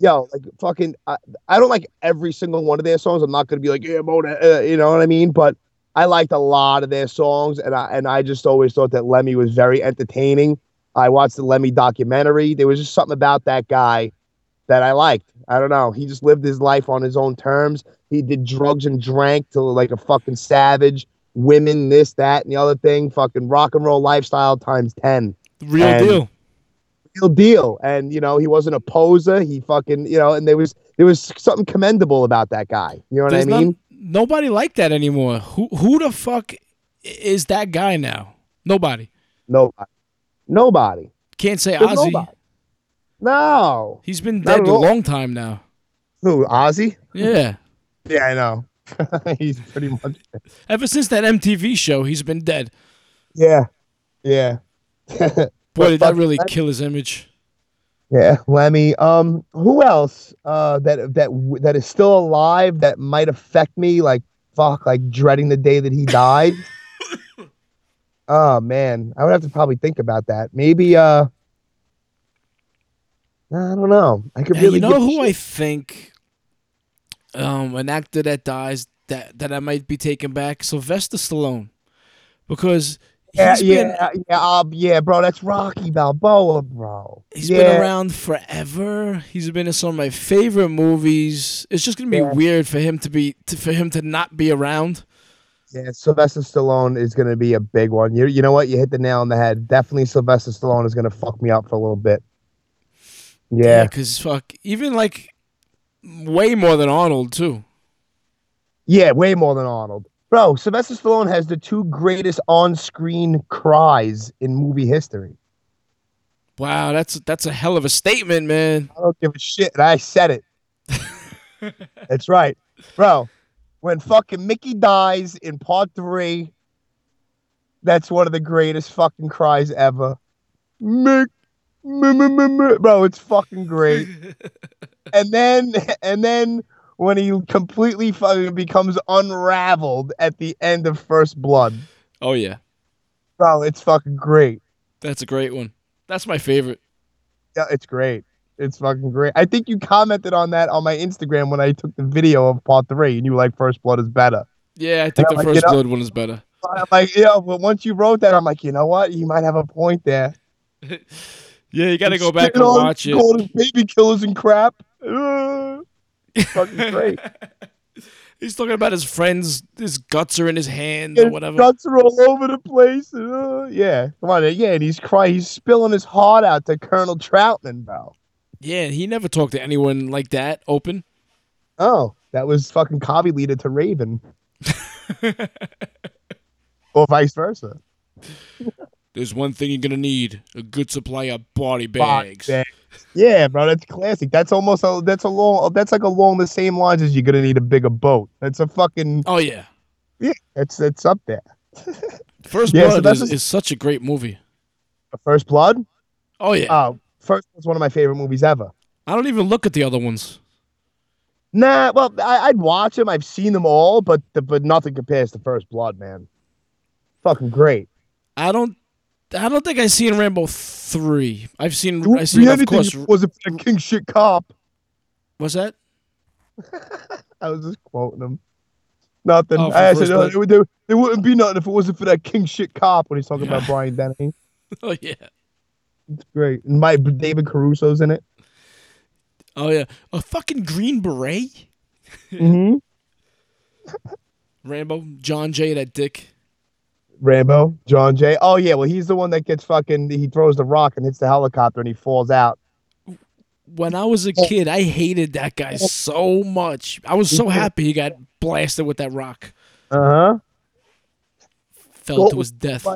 yo like fucking I, I don't like every single one of their songs i'm not gonna be like yeah Moda, uh, you know what i mean but i liked a lot of their songs and i and i just always thought that lemmy was very entertaining i watched the lemmy documentary there was just something about that guy that i liked i don't know he just lived his life on his own terms he did drugs and drank till like a fucking savage women this that and the other thing fucking rock and roll lifestyle times 10 Real and- deal. real deal. And you know, he wasn't a poser. He fucking, you know, and there was there was something commendable about that guy. You know what There's I mean? not- nobody like that anymore. Who who the fuck is that guy now? Nobody. Nobody. Nobody. Can't say There's Ozzy. nobody. No. He's been dead a long time now. Who? Ozzy? Yeah. <laughs> Yeah, I know. <laughs> He's pretty much. Ever since that MTV show, he's been dead. Yeah. Yeah. <laughs> Boy, did that really kill his image. Yeah, Lemmy. Um, who else? Uh, that that that is still alive that might affect me. Like fuck, like dreading the day that he died. <laughs> oh man, I would have to probably think about that. Maybe. Uh, I don't know. I could Yeah, really. you know who I think? Um, an actor that dies that that I might be taking back, Sylvester Stallone, because Yeah, he's been yeah, yeah, uh, yeah, bro. That's Rocky Balboa, bro. he's yeah. been around forever. He's been in some of my favorite movies. It's just gonna be Yeah. weird for him to be to, for him to not be around. Yeah, Sylvester Stallone is going to be a big one. You, you know what? You hit the nail on the head. Definitely Sylvester Stallone is going to fuck me up for a little bit. Yeah. because fuck, even like way more than Arnold too. Yeah, way more than Arnold. Bro, Sylvester Stallone has the two greatest on-screen cries in movie history. Wow, that's that's a hell of a statement, man. I don't give a shit. I said it. <laughs> That's right. Bro, when fucking Mickey dies in part three, that's one of the greatest fucking cries ever. Mick, m- m- m- m- bro, it's fucking great. <laughs> and then, and then when he completely fucking becomes unraveled at the end of First Blood, Oh yeah, bro, it's fucking great. that's a great one. That's my favorite. Yeah, it's great. It's fucking great. I think you commented on that on my Instagram when I took the video of part three, and you were like, First Blood is better. Yeah, I think the like, first you know- blood one is better. I'm like, yeah, but once you wrote that, I'm like, you know what? You might have a point there. <laughs> Yeah, you got to go back and on watch it. Baby killers and crap. Uh, <laughs> fucking great. He's talking about his friends. His guts are in his hand or His whatever. guts are all over the place. Uh, yeah, come on. Yeah, and he's crying. He's spilling his heart out to Colonel Trautman, bro. Yeah, he never talked to anyone like that open. Oh, that was fucking copy leader to Raven. <laughs> or vice versa. <laughs> There's one thing you're gonna need: a good supply of body Body bags. bags. Yeah, bro, that's classic. That's almost a, that's a long that's like along the same lines as you're gonna need a bigger boat. That's a fucking Oh yeah, yeah. It's it's up there. <laughs> First Yeah, Blood that's is, a- is such a great movie. First Blood. Oh yeah, Oh, First was one of my favorite movies ever. I don't even look at the other ones. Nah, well, I, I'd watch them. I've seen them all, but the, but nothing compares to First Blood, man. Fucking great. I don't. I don't think I've seen Rambo three. I've seen. It I've seen of course. was it wasn't king shit cop. What's that? <laughs> I was just quoting him. Nothing. Oh, I said, Blood? uh, there, wouldn't be nothing if it wasn't for that king shit cop when he's talking about Brian Dennehy. <laughs> Oh yeah. It's great. And my David Caruso's in it. Oh yeah. A fucking green beret. Mm-hmm. <laughs> Rambo, John Jay, that dick. Rambo, John Jay. Oh yeah, well he's the one that gets fucking. He throws the rock and hits the helicopter and he falls out. When I was a kid, I hated that guy so much. I was so happy he got blasted with that rock. Uh huh. Fell What to his death.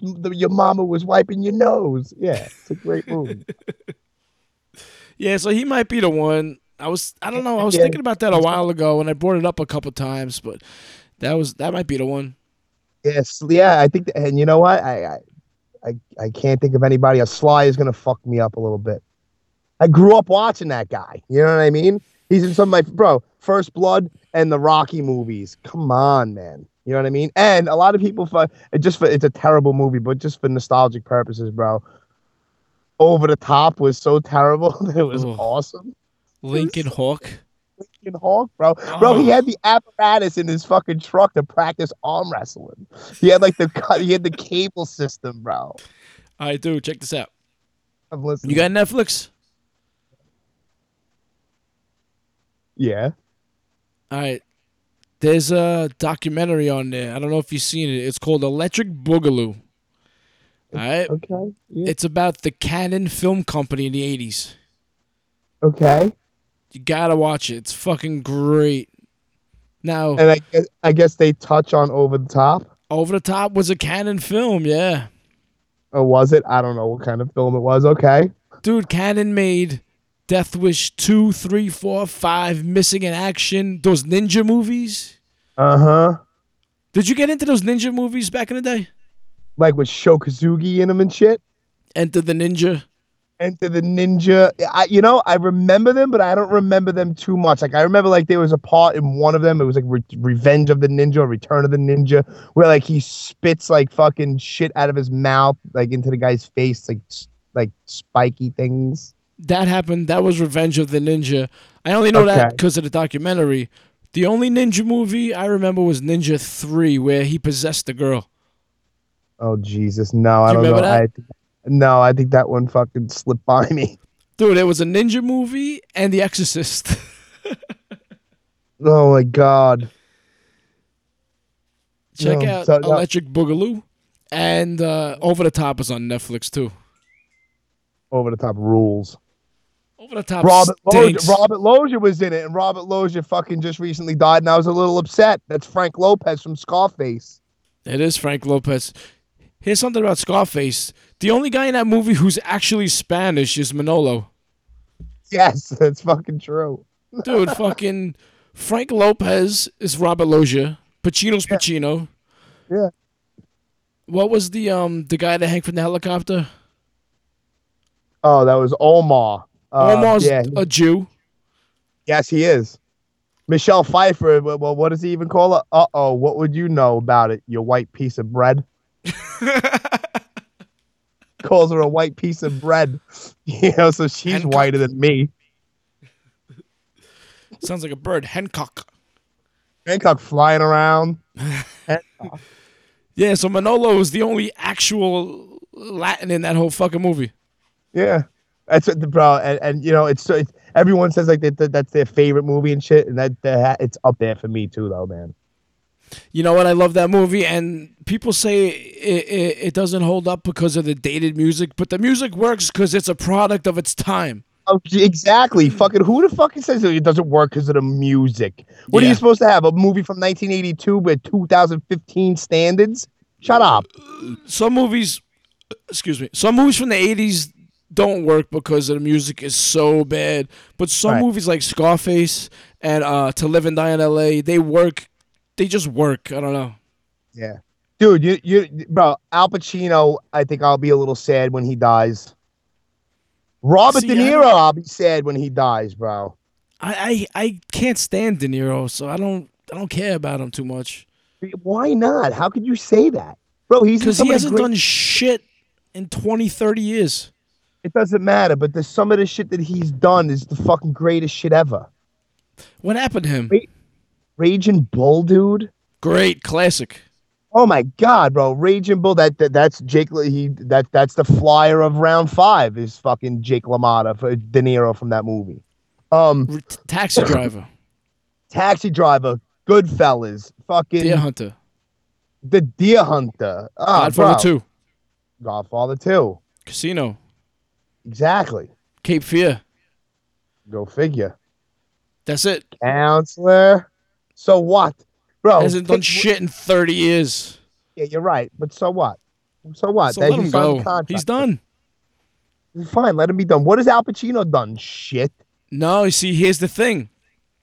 Your mama was wiping your nose. Yeah, it's a great movie. <laughs> Yeah, so he might be the one. I was I don't know. I was Yeah. thinking about that a while ago and I brought it up a couple times, but that was that might be the one. Yes, yeah. I think, and you know what? I, I, I, I can't think of anybody. A Sly is gonna fuck me up a little bit. I grew up watching that guy. You know what I mean? He's in some of my bro, First Blood and the Rocky movies. Come on, man. You know what I mean? And a lot of people for it just for it's a terrible movie, but just for nostalgic purposes, bro. Over the top was so terrible <laughs> that it was Ugh. awesome. Lincoln Hawk. Fucking Hawk, bro. Bro, he Oh. had the apparatus in his fucking truck to practice arm wrestling. He had like the <laughs> he had the cable system, bro. I do. Check this out. I'm listening. You got Netflix? yeah. All right. There's a documentary on there. I don't know if you've seen it. It's called Electric Boogaloo. All right. Okay. Yeah. It's about the Cannon Film Company in the 80s. Okay. You gotta watch it. It's fucking great. Now, And I guess, I guess they touch on over the top. Over the Top was a Cannon film, yeah. Or was it? I don't know what kind of film it was. Okay. Dude, Cannon made Death Wish 2, 3, 4, 5, Missing in Action, those ninja movies. Uh huh. Did you get into those ninja movies back in the day? Like with Sho Kosugi in them and shit. Enter the Ninja. Enter the Ninja. I, you know, I remember them, but I don't remember them too much. Like I remember, like there was a part in one of them. It was like Re- Revenge of the Ninja, or Return of the Ninja, where like he spits like fucking shit out of his mouth, like into the guy's face, like like spiky things. That happened. That was Revenge of the Ninja. I only know that because of the documentary. The only ninja movie I remember was Ninja 3, where he possessed the girl. Oh Jesus, no, I don't know. that? I, no, I think that one fucking slipped by me. Dude, it was a ninja movie and The Exorcist. <laughs> Oh my god. Check No, out so- no. Electric Boogaloo. And uh, Over the Top is on Netflix too. Over the top rules. Over the Top Robert Lozier, Robert Loggia was in it, and Robert Lozier fucking just recently died, and I was a little upset. That's Frank Lopez from Scarface. It is Frank Lopez. Here's something about Scarface. The only guy in that movie who's actually Spanish is Manolo. Yes, <laughs> that's fucking true. Dude, fucking Frank Lopez is Robert Loggia. Pacino's Pacino. Yeah. What was the um the guy that hung from the helicopter? Oh, that was Omar. Uh, Almost yeah, a Jew. yes, he is. Michelle Pfeiffer. Well, what does he even call her? Uh oh, what would you know about it? You white piece of bread. <laughs> Calls her a white piece of bread. <laughs> You know, so she's Hancock. whiter than me. Sounds like a bird. Hancock. Hancock flying around. <laughs> Yeah, so Manolo is the only actual Latin in that whole fucking movie. Yeah, that's what the bro, and, and you know, it's, it's everyone says like that, that that's their favorite movie and shit, and that, that it's up there for me too, though, man. You know what? I love that movie, and people say it, it, it doesn't hold up because of the dated music, but the music works because it's a product of its time. Oh, exactly. Fucking who the fucking says it doesn't work because of the music? What are you supposed to have? A movie from 1982 with 2015 standards? Shut up. Some movies, excuse me, some movies from the 80s don't work because the music is so bad, but some Right. movies like Scarface and uh, To Live and Die in LA, they work. They just work. I don't know. Yeah, dude, you you bro, Al Pacino. I think I'll be a little sad when he dies. Robert See, De Niro, I'll be sad when he dies, bro. I, I, I can't stand De Niro, so I don't I don't care about him too much Why not? How could you say that, bro? He's because he hasn't great- done shit in 20, 30 years. It doesn't matter, but the some of the shit that he's done is the fucking greatest shit ever. What happened to him? Wait. Raging Bull, dude. Great classic. Oh my god, bro! Raging Bull. That, that that's Jake. He that that's the flyer of round five. Is fucking Jake LaMotta for De Niro from that movie. Um, Taxi driver. <coughs> Taxi Driver, Goodfellas, fucking Deer Hunter. The Deer Hunter. Oh, Godfather bro. 2. Godfather Two. Casino. Exactly. Cape Fear. Go figure. That's it. Counselor. So what, bro? Hasn't done shit in 30 years. Yeah, you're right. But so what? So what? So That let him go. He's done. Fine, let him be done. What has Al Pacino done? Shit. No, you see, here's the thing.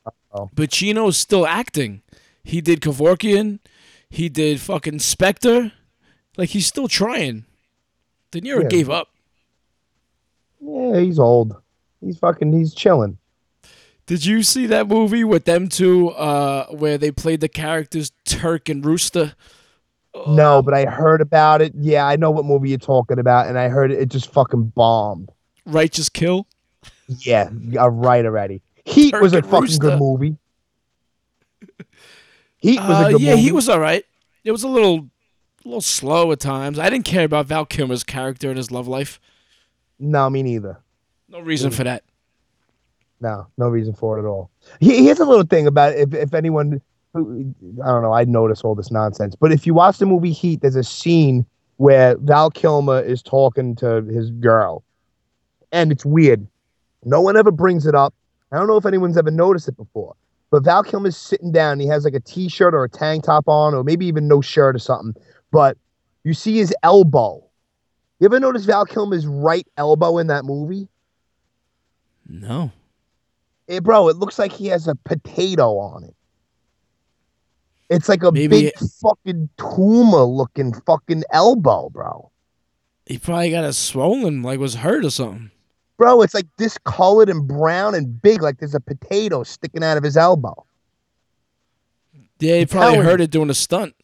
Uh-oh. Pacino's still acting. He did Kevorkian. He did fucking Spectre. Like, he's still trying. De Niro Yeah. gave up. Yeah, he's old. He's fucking. He's chilling. Did you see that movie with them two uh, where they played the characters Turk and Rooster? No, but I heard about it. Yeah, I know what movie you're talking about, and I heard it, it just fucking bombed. Righteous Kill? Yeah, uh, right already. Heat was a fucking Rooster. good movie. Heat was Uh, a good yeah, movie. he was all right. It was a little, a little slow at times. I didn't care about Val Kilmer's character and his love life. No, me neither. No reason for that. No, no reason for it at all. Here's a little thing about if if anyone, who, I don't know, I'd notice all this nonsense. But if you watch the movie Heat, there's a scene where Val Kilmer is talking to his girl, and it's weird. No one ever brings it up. I don't know if anyone's ever noticed it before. But Val Kilmer's sitting down. He has like a t-shirt or a tank top on, or maybe even no shirt or something. But you see his elbow. You ever notice Val Kilmer's right elbow in that movie? No. Bro, it looks like he has a potato on it. It's like a Maybe big fucking tumor looking fucking elbow, bro. He probably got a swollen, like was hurt or something. Bro, it's like discolored and brown and big, like there's a potato sticking out of his elbow. Yeah, he probably hurt it doing a stunt.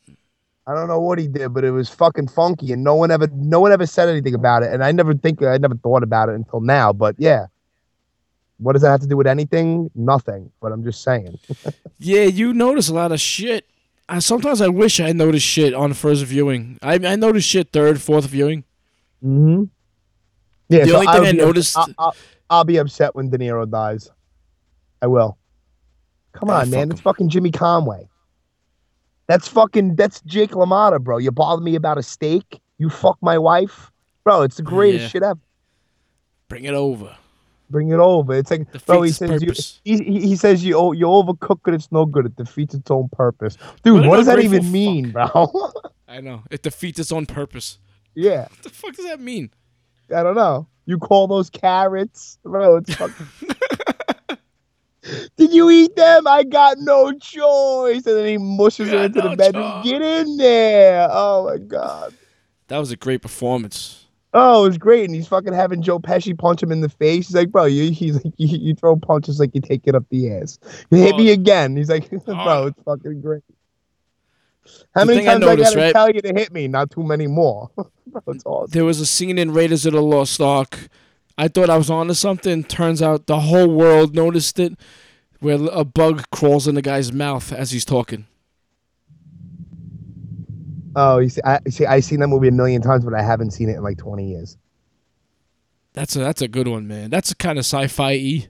I don't know what he did, but it was fucking funky, and no one ever, no one ever said anything about it. And I never think, I never thought about it until now. But yeah, what does that have to do with anything? Nothing. But I'm just saying. <laughs> Yeah, you notice a lot of shit. I, sometimes I wish I noticed shit on first viewing. I I noticed shit third, fourth viewing. Mm-hmm. Yeah. The only thing I'll I noticed- I'll, I'll, I'll be upset when De Niro dies. I will. Come Ah, on, man. fuck It's fucking Jimmy Conway. That's fucking. That's Jake LaMotta, bro. You bother me about a steak. You fuck my wife, bro. It's the greatest Yeah. shit ever. Bring it over. Bring it over. It's like, bro. He says you. purpose. He, he he says you oh, you overcook it. It's no good. It defeats its own purpose, dude. What What, does that even mean, bro? <laughs> I know it defeats its own purpose. yeah, What the fuck does that mean? I don't know. You call those carrots, bro? It's fucking. <laughs> Did you eat them? I got no choice. And then he mushes her into no the bedroom. Get in there. Oh my god. That was a great performance. Oh, it was great. And he's fucking having Joe Pesci punch him in the face. He's like, bro, you he's like, <laughs> you, you throw punches like you take it up the ass. You hit me Oh. again. He's like, <laughs> bro, it's fucking great. How many thing I times I, gotta right? tell you to hit me? Not too many more. <laughs> bro, it's awesome. There was a scene in Raiders of the Lost Ark. I thought I was onto something. Turns out the whole world noticed it, where a bug crawls in the guy's mouth as he's talking. Oh, you see, I see. I've seen that movie a million times, but I haven't seen it in like twenty years. That's a that's a good one, man. That's a kind of sci-fi y,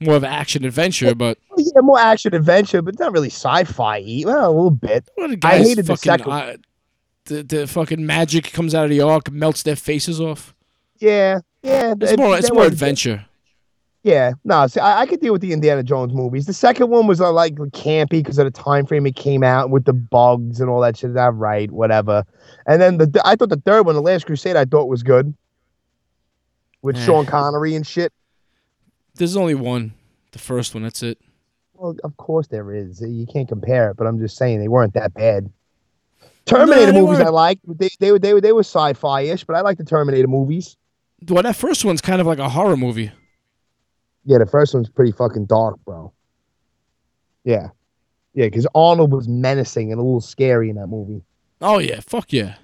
more of action adventure, but <laughs> yeah, more action adventure, but not really sci-fi. Well, a little bit. what a I hated the fucking second- uh, the the fucking magic comes out of the ark, melts their faces off. Yeah, yeah. It's it- more it's more adventure. Yeah, no, see, I, I could deal with the Indiana Jones movies. The second one was uh, like campy because of the time frame it came out with the bugs and all that shit. That right, whatever. And then the I thought the third one, The Last Crusade, I thought was good with Eh. Sean Connery and shit. There's only one, the first one. That's it. Well, of course there is. You can't compare it, but I'm just saying they weren't that bad. Terminator they movies I weren't. liked. They they were they were they were sci-fi ish, but I like the Terminator movies. Well, that first one's kind of like a horror movie. Yeah, the first one's pretty fucking dark, bro. Yeah, yeah, because Arnold was menacing and a little scary in that movie. Oh yeah, fuck yeah.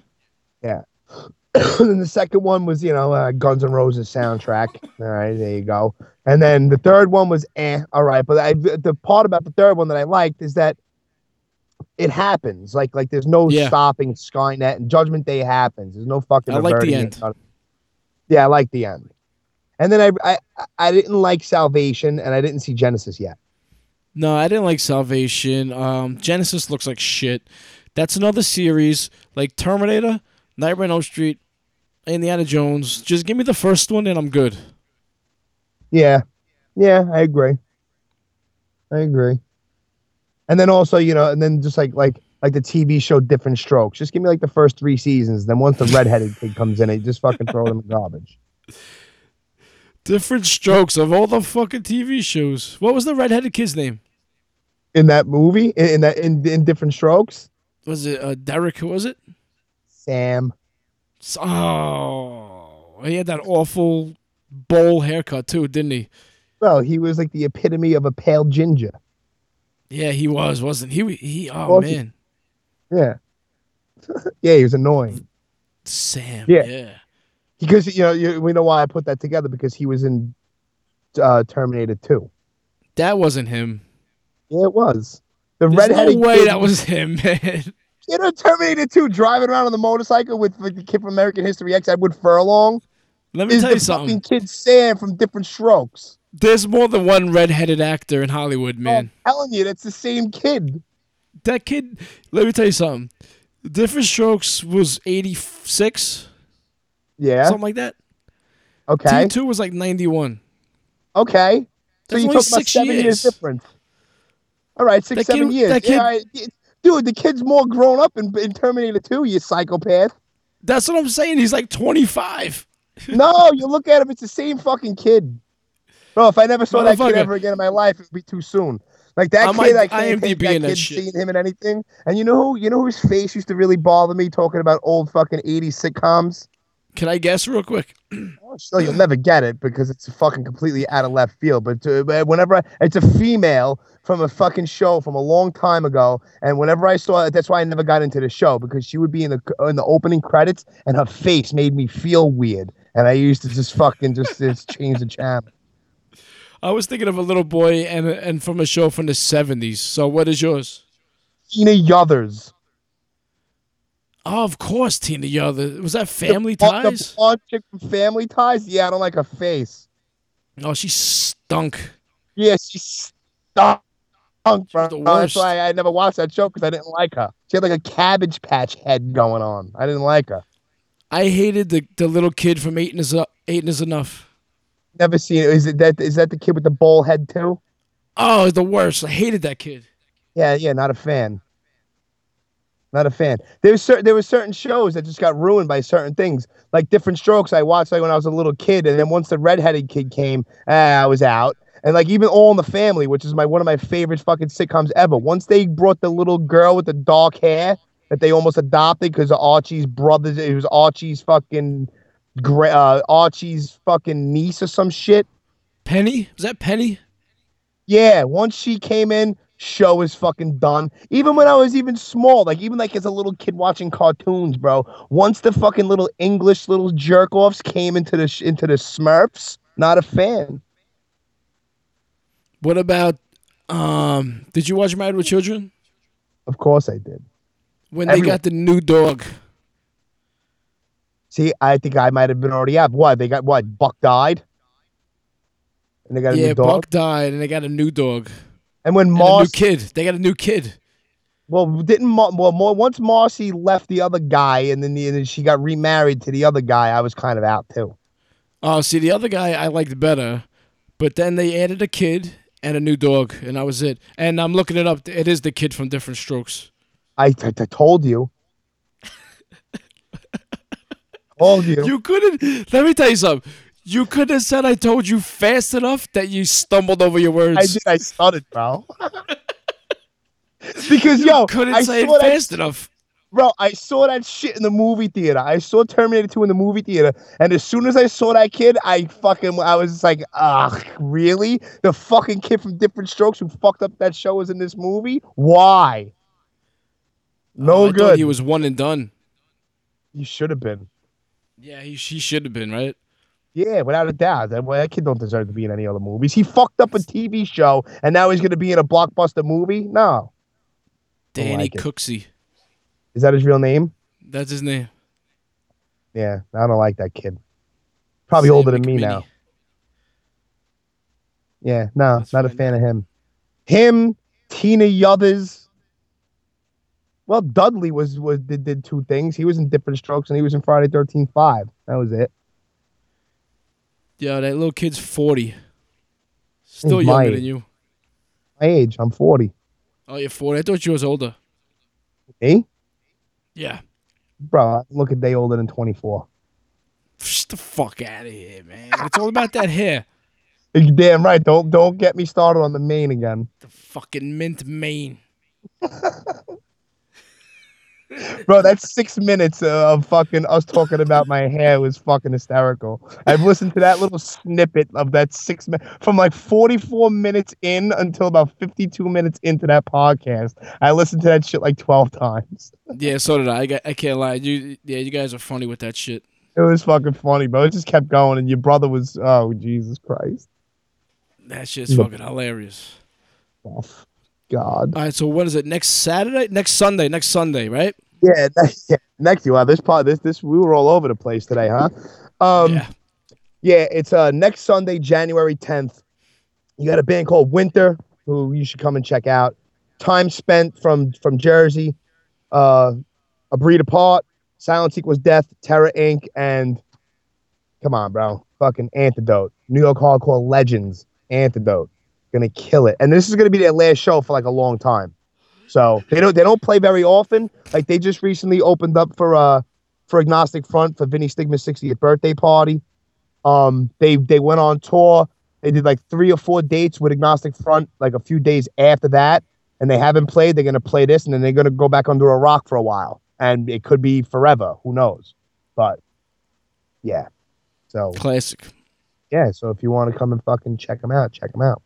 Yeah. <coughs> and then the second one was, you know, uh, Guns N' Roses soundtrack. <laughs> All right, there you go. And then the third one was, eh, all right. But I, the part about the third one that I liked is that it happens. Like, like there's no Yeah. stopping Skynet and Judgment Day happens. There's no fucking. I like the it. end. Yeah, I like the end. And then I, I, I didn't like Salvation, and I didn't see Genesis yet. No, I didn't like Salvation. Um, Genesis looks like shit. That's another series like Terminator, Nightmare on Elm Street, Indiana Jones. Just give me the first one and I'm good. Yeah, yeah, I agree. I agree. And then also, you know, and then just like like like the TV show Diff'rent Strokes. Just give me like the first three seasons. Then once the redheaded kid comes in, it just fucking throw them in the garbage. <laughs> Diff'rent strokes of all the fucking TV shows. What was the redheaded kid's name? In that movie, in, in that in, in Diff'rent Strokes, Was it uh, Derek? Who was it? Sam. Oh, he had that awful bowl haircut too, didn't he? Well, he was like the epitome of a pale ginger. Yeah, he was, wasn't he? He. Oh Was he? man, Yeah. <laughs> yeah, he was annoying. Sam. Yeah. yeah. Because you know, you, we know why I put that together because he was in uh, Terminator 2. That wasn't him. Yeah, it was. The There's redheaded no way kid that was him, <laughs> man. You know, Terminator 2 driving around on the motorcycle with like, the kid from American History X, Edward Furlong, Let me is tell the you something. kid Sam from Diff'rent Strokes. There's more than one redheaded actor in Hollywood, man. I'm telling you, that's the same kid. That kid. Let me tell you something. Diff'rent Strokes was 86, Yeah. something like that. Okay. T2 was like 91. Okay. So That's you only talk about six seven years. years. difference. All right, six, That seven kid- years. that Yeah, kid- Dude, the kid's more grown up in, in Terminator 2, you psychopath. That's what I'm saying. He's like 25. <laughs> no, you look at him, it's the same fucking kid. Bro, if I never saw that kid ever again in my life, it'd be too soon. Like that I kid, might I can't IMDb that that kid shit. seeing him in anything. And you know who? You know whose face used to really bother me talking about old fucking 80s sitcoms? Can I guess real quick? Oh, Still, you'll never get it because it's fucking completely out of left field. But uh, but whenever I, it's a female from a fucking show from a long time ago, and whenever I saw it, that's why I never got into the show because she would be in the in the opening credits, and her face made me feel weird, and I used to just fucking just, just change the channel. I was thinking of a little boy and and from a show from the 70s. So what is yours? Tina Yothers. Oh, of course, Tina Yother. Was that Family The Ties? The blonde chick from Family Ties. Yeah, I don't like her face. Oh, she stunk. Yeah, she stunk. Bro. the That's why I never watched that show because I didn't like her. She had like a cabbage patch head going on. I didn't like her. I hated the, the little kid from Eight is Up, Eight is Enough. Never seen it. Is it that? Is that the kid with the bowl head too? Oh, it's the worst. I hated that kid. Yeah, yeah. Not a fan. Not a fan. There was certain there were certain shows that just got ruined by certain things, like Diff'rent Strokes. I watched like when I was a little kid, and then once the redheaded kid came, ah, I was out. And like even All in the Family, which is my one of my favorite fucking sitcoms ever. Once they brought the little girl with the dark hair that they almost adopted because of Archie's brothers, it was Archie's fucking, uh, Archie's fucking niece or some shit. Penny? Was that Penny? Yeah, once she came in, show is fucking done. Even when I was even small, like even like as a little kid watching cartoons, bro. Once the fucking little English little jerk offs came into the sh- into the Smurfs, not a fan. What about um did you watch Married with Children? Of course I did. When they got the new dog. See, I think I might have been already up. What they got? What Buck died, and they got a Yeah, new dog. Buck died and they got a new dog. And when And a new Moss, kid. They got a new kid. well, didn't Mar- well, more once Marcy left the other guy, and then, the, and then she got remarried to the other guy, I was kind of out too. Oh, see the other guy I liked better. But then they added a kid and a new dog, and that was it. And I'm looking it up. It is the kid from Diff'rent Strokes. I, I, I told you. <laughs> told you. You couldn't. Let me tell you something. You could have said I told you fast enough that you stumbled over your words. I did. I stuttered, bro. <laughs> because You yo, couldn't I say it saw that, fast enough. bro. I saw that shit in the movie theater. I saw Terminator 2 in the movie theater, and as soon as I saw that kid, I fucking, I was just like, ugh, really? The fucking kid from Diff'rent Strokes who fucked up that show is in this movie? Why? No Oh, I good. He was one and done. you should have been. Yeah, he, he should have been right. Yeah, without a doubt. That, well, that kid don't deserve to be in any other movies. He fucked up a TV show, and now he's gonna be in a blockbuster movie. No, Danny like. Cooksey. is that his real name? That's his name. Yeah, I don't like that kid. Probably Sam older than me now. Yeah, no, Let's not a fan of him. Him, Tina Yothers. Well, Dudley was was did, did two things. He was in Diff'rent Strokes and he was in Friday Thirteenth Five. That was it. Yeah, that little kid's 40. Still He's my younger than you. My age, I'm forty. Oh, you're 40. I thought you was older. Me, Yeah. bro, I look a day older than twenty four. Get the fuck out of here, man. It's all about that hair. <laughs> You're damn right. Don't don't get me started on the main again, The fucking mint mane. <laughs> bro. That's six minutes of fucking us talking about my hair was fucking hysterical. I've listened to that little snippet of that six minutes from like forty four minutes in until about fifty two minutes into that podcast. I listened to that shit like twelve times. Yeah, so did I. I, got, I can't lie. You, yeah, you guys are funny with that shit. It was fucking funny, bro. It just kept going, and your brother was oh Jesus Christ, That shit's fucking hilarious. oh, God. All right, so what is it? Next Saturday? Next Sunday? Next Sunday, right? Yeah, <laughs> next, yeah, next. Wow, this part, this, this, we were all over the place today, huh? Um, yeah. yeah, it's uh next Sunday, January tenth. You got a band called Winter, who you should come and check out. Time spent from from Jersey, uh, a breed apart. Silence equals death. Terror Inc. and come on, bro, fucking Antidote. New York Hardcore Legends. Antidote, gonna kill it. And this is gonna be their last show for like a long time. So they don't they don't play very often. Like they just recently opened up for uh for Agnostic Front for Vinnie Stigma's 60th birthday party. Um, they they went on tour. They did like three or four dates with Agnostic Front, like a few days after that, and they haven't played. They're gonna play this, and then they're gonna go back under a rock for a while, and it could be forever. Who knows? But yeah, so Classic. yeah. So if you want to come and fucking check them out, check them out.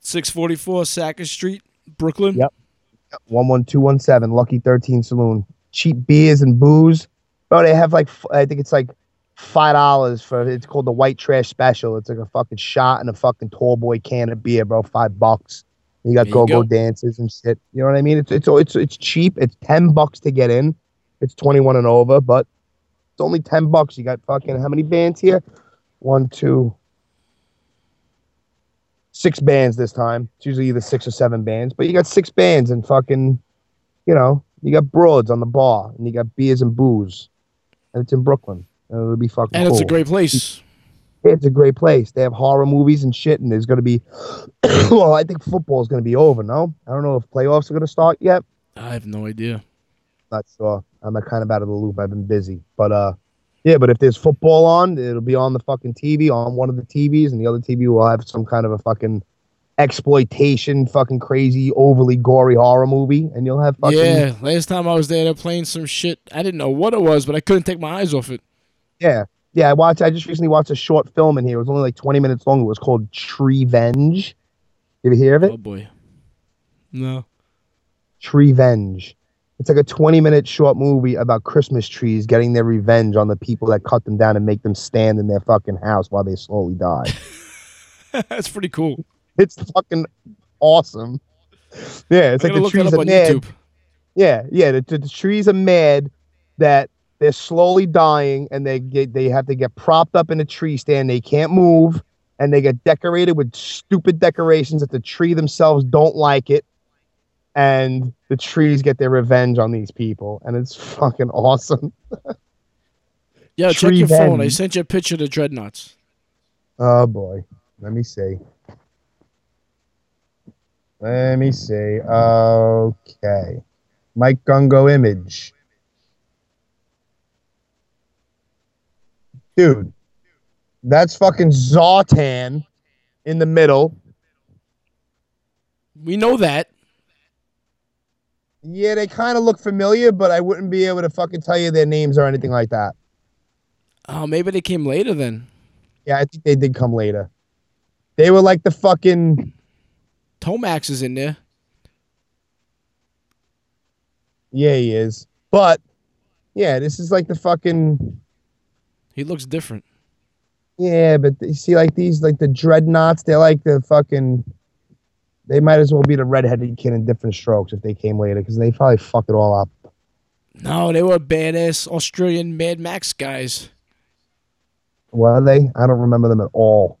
644 Sackett Street, Brooklyn. Yep. One one two one seven Lucky Thirteen Saloon. Cheap beers and booze, bro. They have like I think it's like five dollars for it's called the White Trash Special. It's like a fucking shot and a fucking tall boy can of beer, bro. Five bucks. You got go go go. dances and shit. You know what I mean? It's it's it's it's cheap. It's ten bucks to get in. It's twenty one and over, but it's only ten bucks. You got fucking how many bands here? One, two, six bands this time. It's usually either six or seven bands, but you got six bands and fucking, you know, you got broads on the bar and you got beers and booze, and it's in Brooklyn. And it'll be fucking. And it's a great place. It's a great place. They have horror movies and shit, and there's gonna be. <coughs> well, I think football is gonna be over. No, I don't know if playoffs are gonna start yet. I have no idea. Not sure. I'm kind of out of the loop. I've been busy, but uh, yeah. But if there's football on, it'll be on the fucking TV on one of the TVs, and the other TV will have some kind of a fucking exploitation, fucking crazy, overly gory horror movie, and you'll have fucking Yeah, last time I was there, they're playing some shit. I didn't know what it was, but I couldn't take my eyes off it. yeah, yeah. I watched. I just recently watched a short film in here. It was only like 20 minutes long. It was called Treevenge. You ever hear of it? Oh boy. No. Treevenge. It's like a 20 minute short movie about Christmas trees getting their revenge on the people that cut them down and make them stand in their fucking house while they slowly die. <laughs> That's pretty cool. it's fucking awesome. Yeah, it's I'm like the trees are mad. YouTube. Yeah, yeah, the, the, the trees are mad that they're slowly dying and they get they have to get propped up in a tree stand. They can't move and they get decorated with stupid decorations that the tree themselves don't like it. And the trees get their revenge on these people, and it's <laughs> fucking awesome. yeah, check your phone. I sent you a picture of the Dreadnoks. Oh boy. Let me see. Let me see. Okay. Mike Gungo image. Dude. That's fucking Zartan in the middle. We know that. Yeah, they kind of look familiar, but I wouldn't be able to fucking tell you their names or anything like that. Oh, maybe they came later then. Yeah, I think they did come later. They were like the fucking Tomax is in there. yeah, he is. But yeah, this is like the fucking He looks different. Yeah, but you see, like these, like the Dreadnoks, they're like the fucking. They might as well be the redheaded kid in Diff'rent Strokes if they came later, because they probably fuck it all up. No, they were badass Australian Mad Max guys. Were they? I don't remember them at all,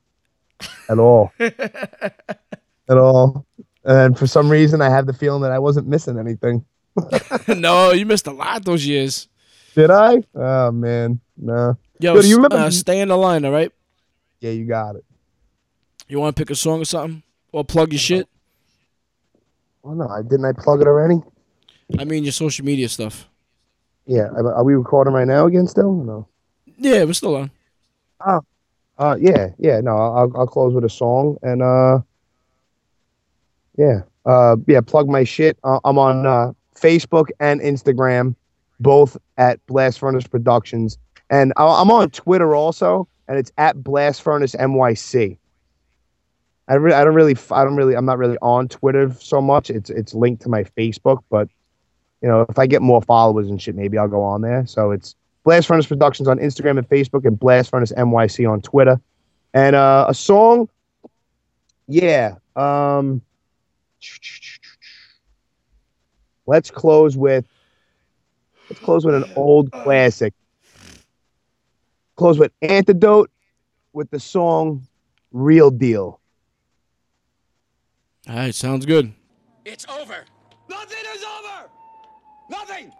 at all, <laughs> at all. And for some reason, I have the feeling that I wasn't missing anything. <laughs> no, you missed a lot those years. Did I? Oh man, no. Yo, Yo, do you remember- uh, stay in the line, all right? Yeah, you got it. You want to pick a song or something? Or plug your shit? Oh no, I didn't. I plug it already. I mean, your social media stuff. Yeah, are we recording right now again? Still? No. Yeah, we're still on. Uh, yeah, yeah. No, I'll I'll close with a song and uh, yeah, uh, yeah. Plug my shit. Uh, I'm on uh, Facebook and Instagram, both at Blast Furnace Productions, and I- I'm on Twitter also, and it's at Blast Furnace NYC. I really, I don't really, I don't really, I'm not really on Twitter so much. It's it's linked to my Facebook, but you know, if I get more followers and shit, maybe I'll go on there. So it's Blast Furnace Productions on Instagram and Facebook, and Blast Furnace NYC on Twitter. And uh, a song, yeah. Um, let's close with let's close with an old classic. Close with Antidote with the song "Real Deal." All right, sounds good. It's over. Nothing is over. Nothing.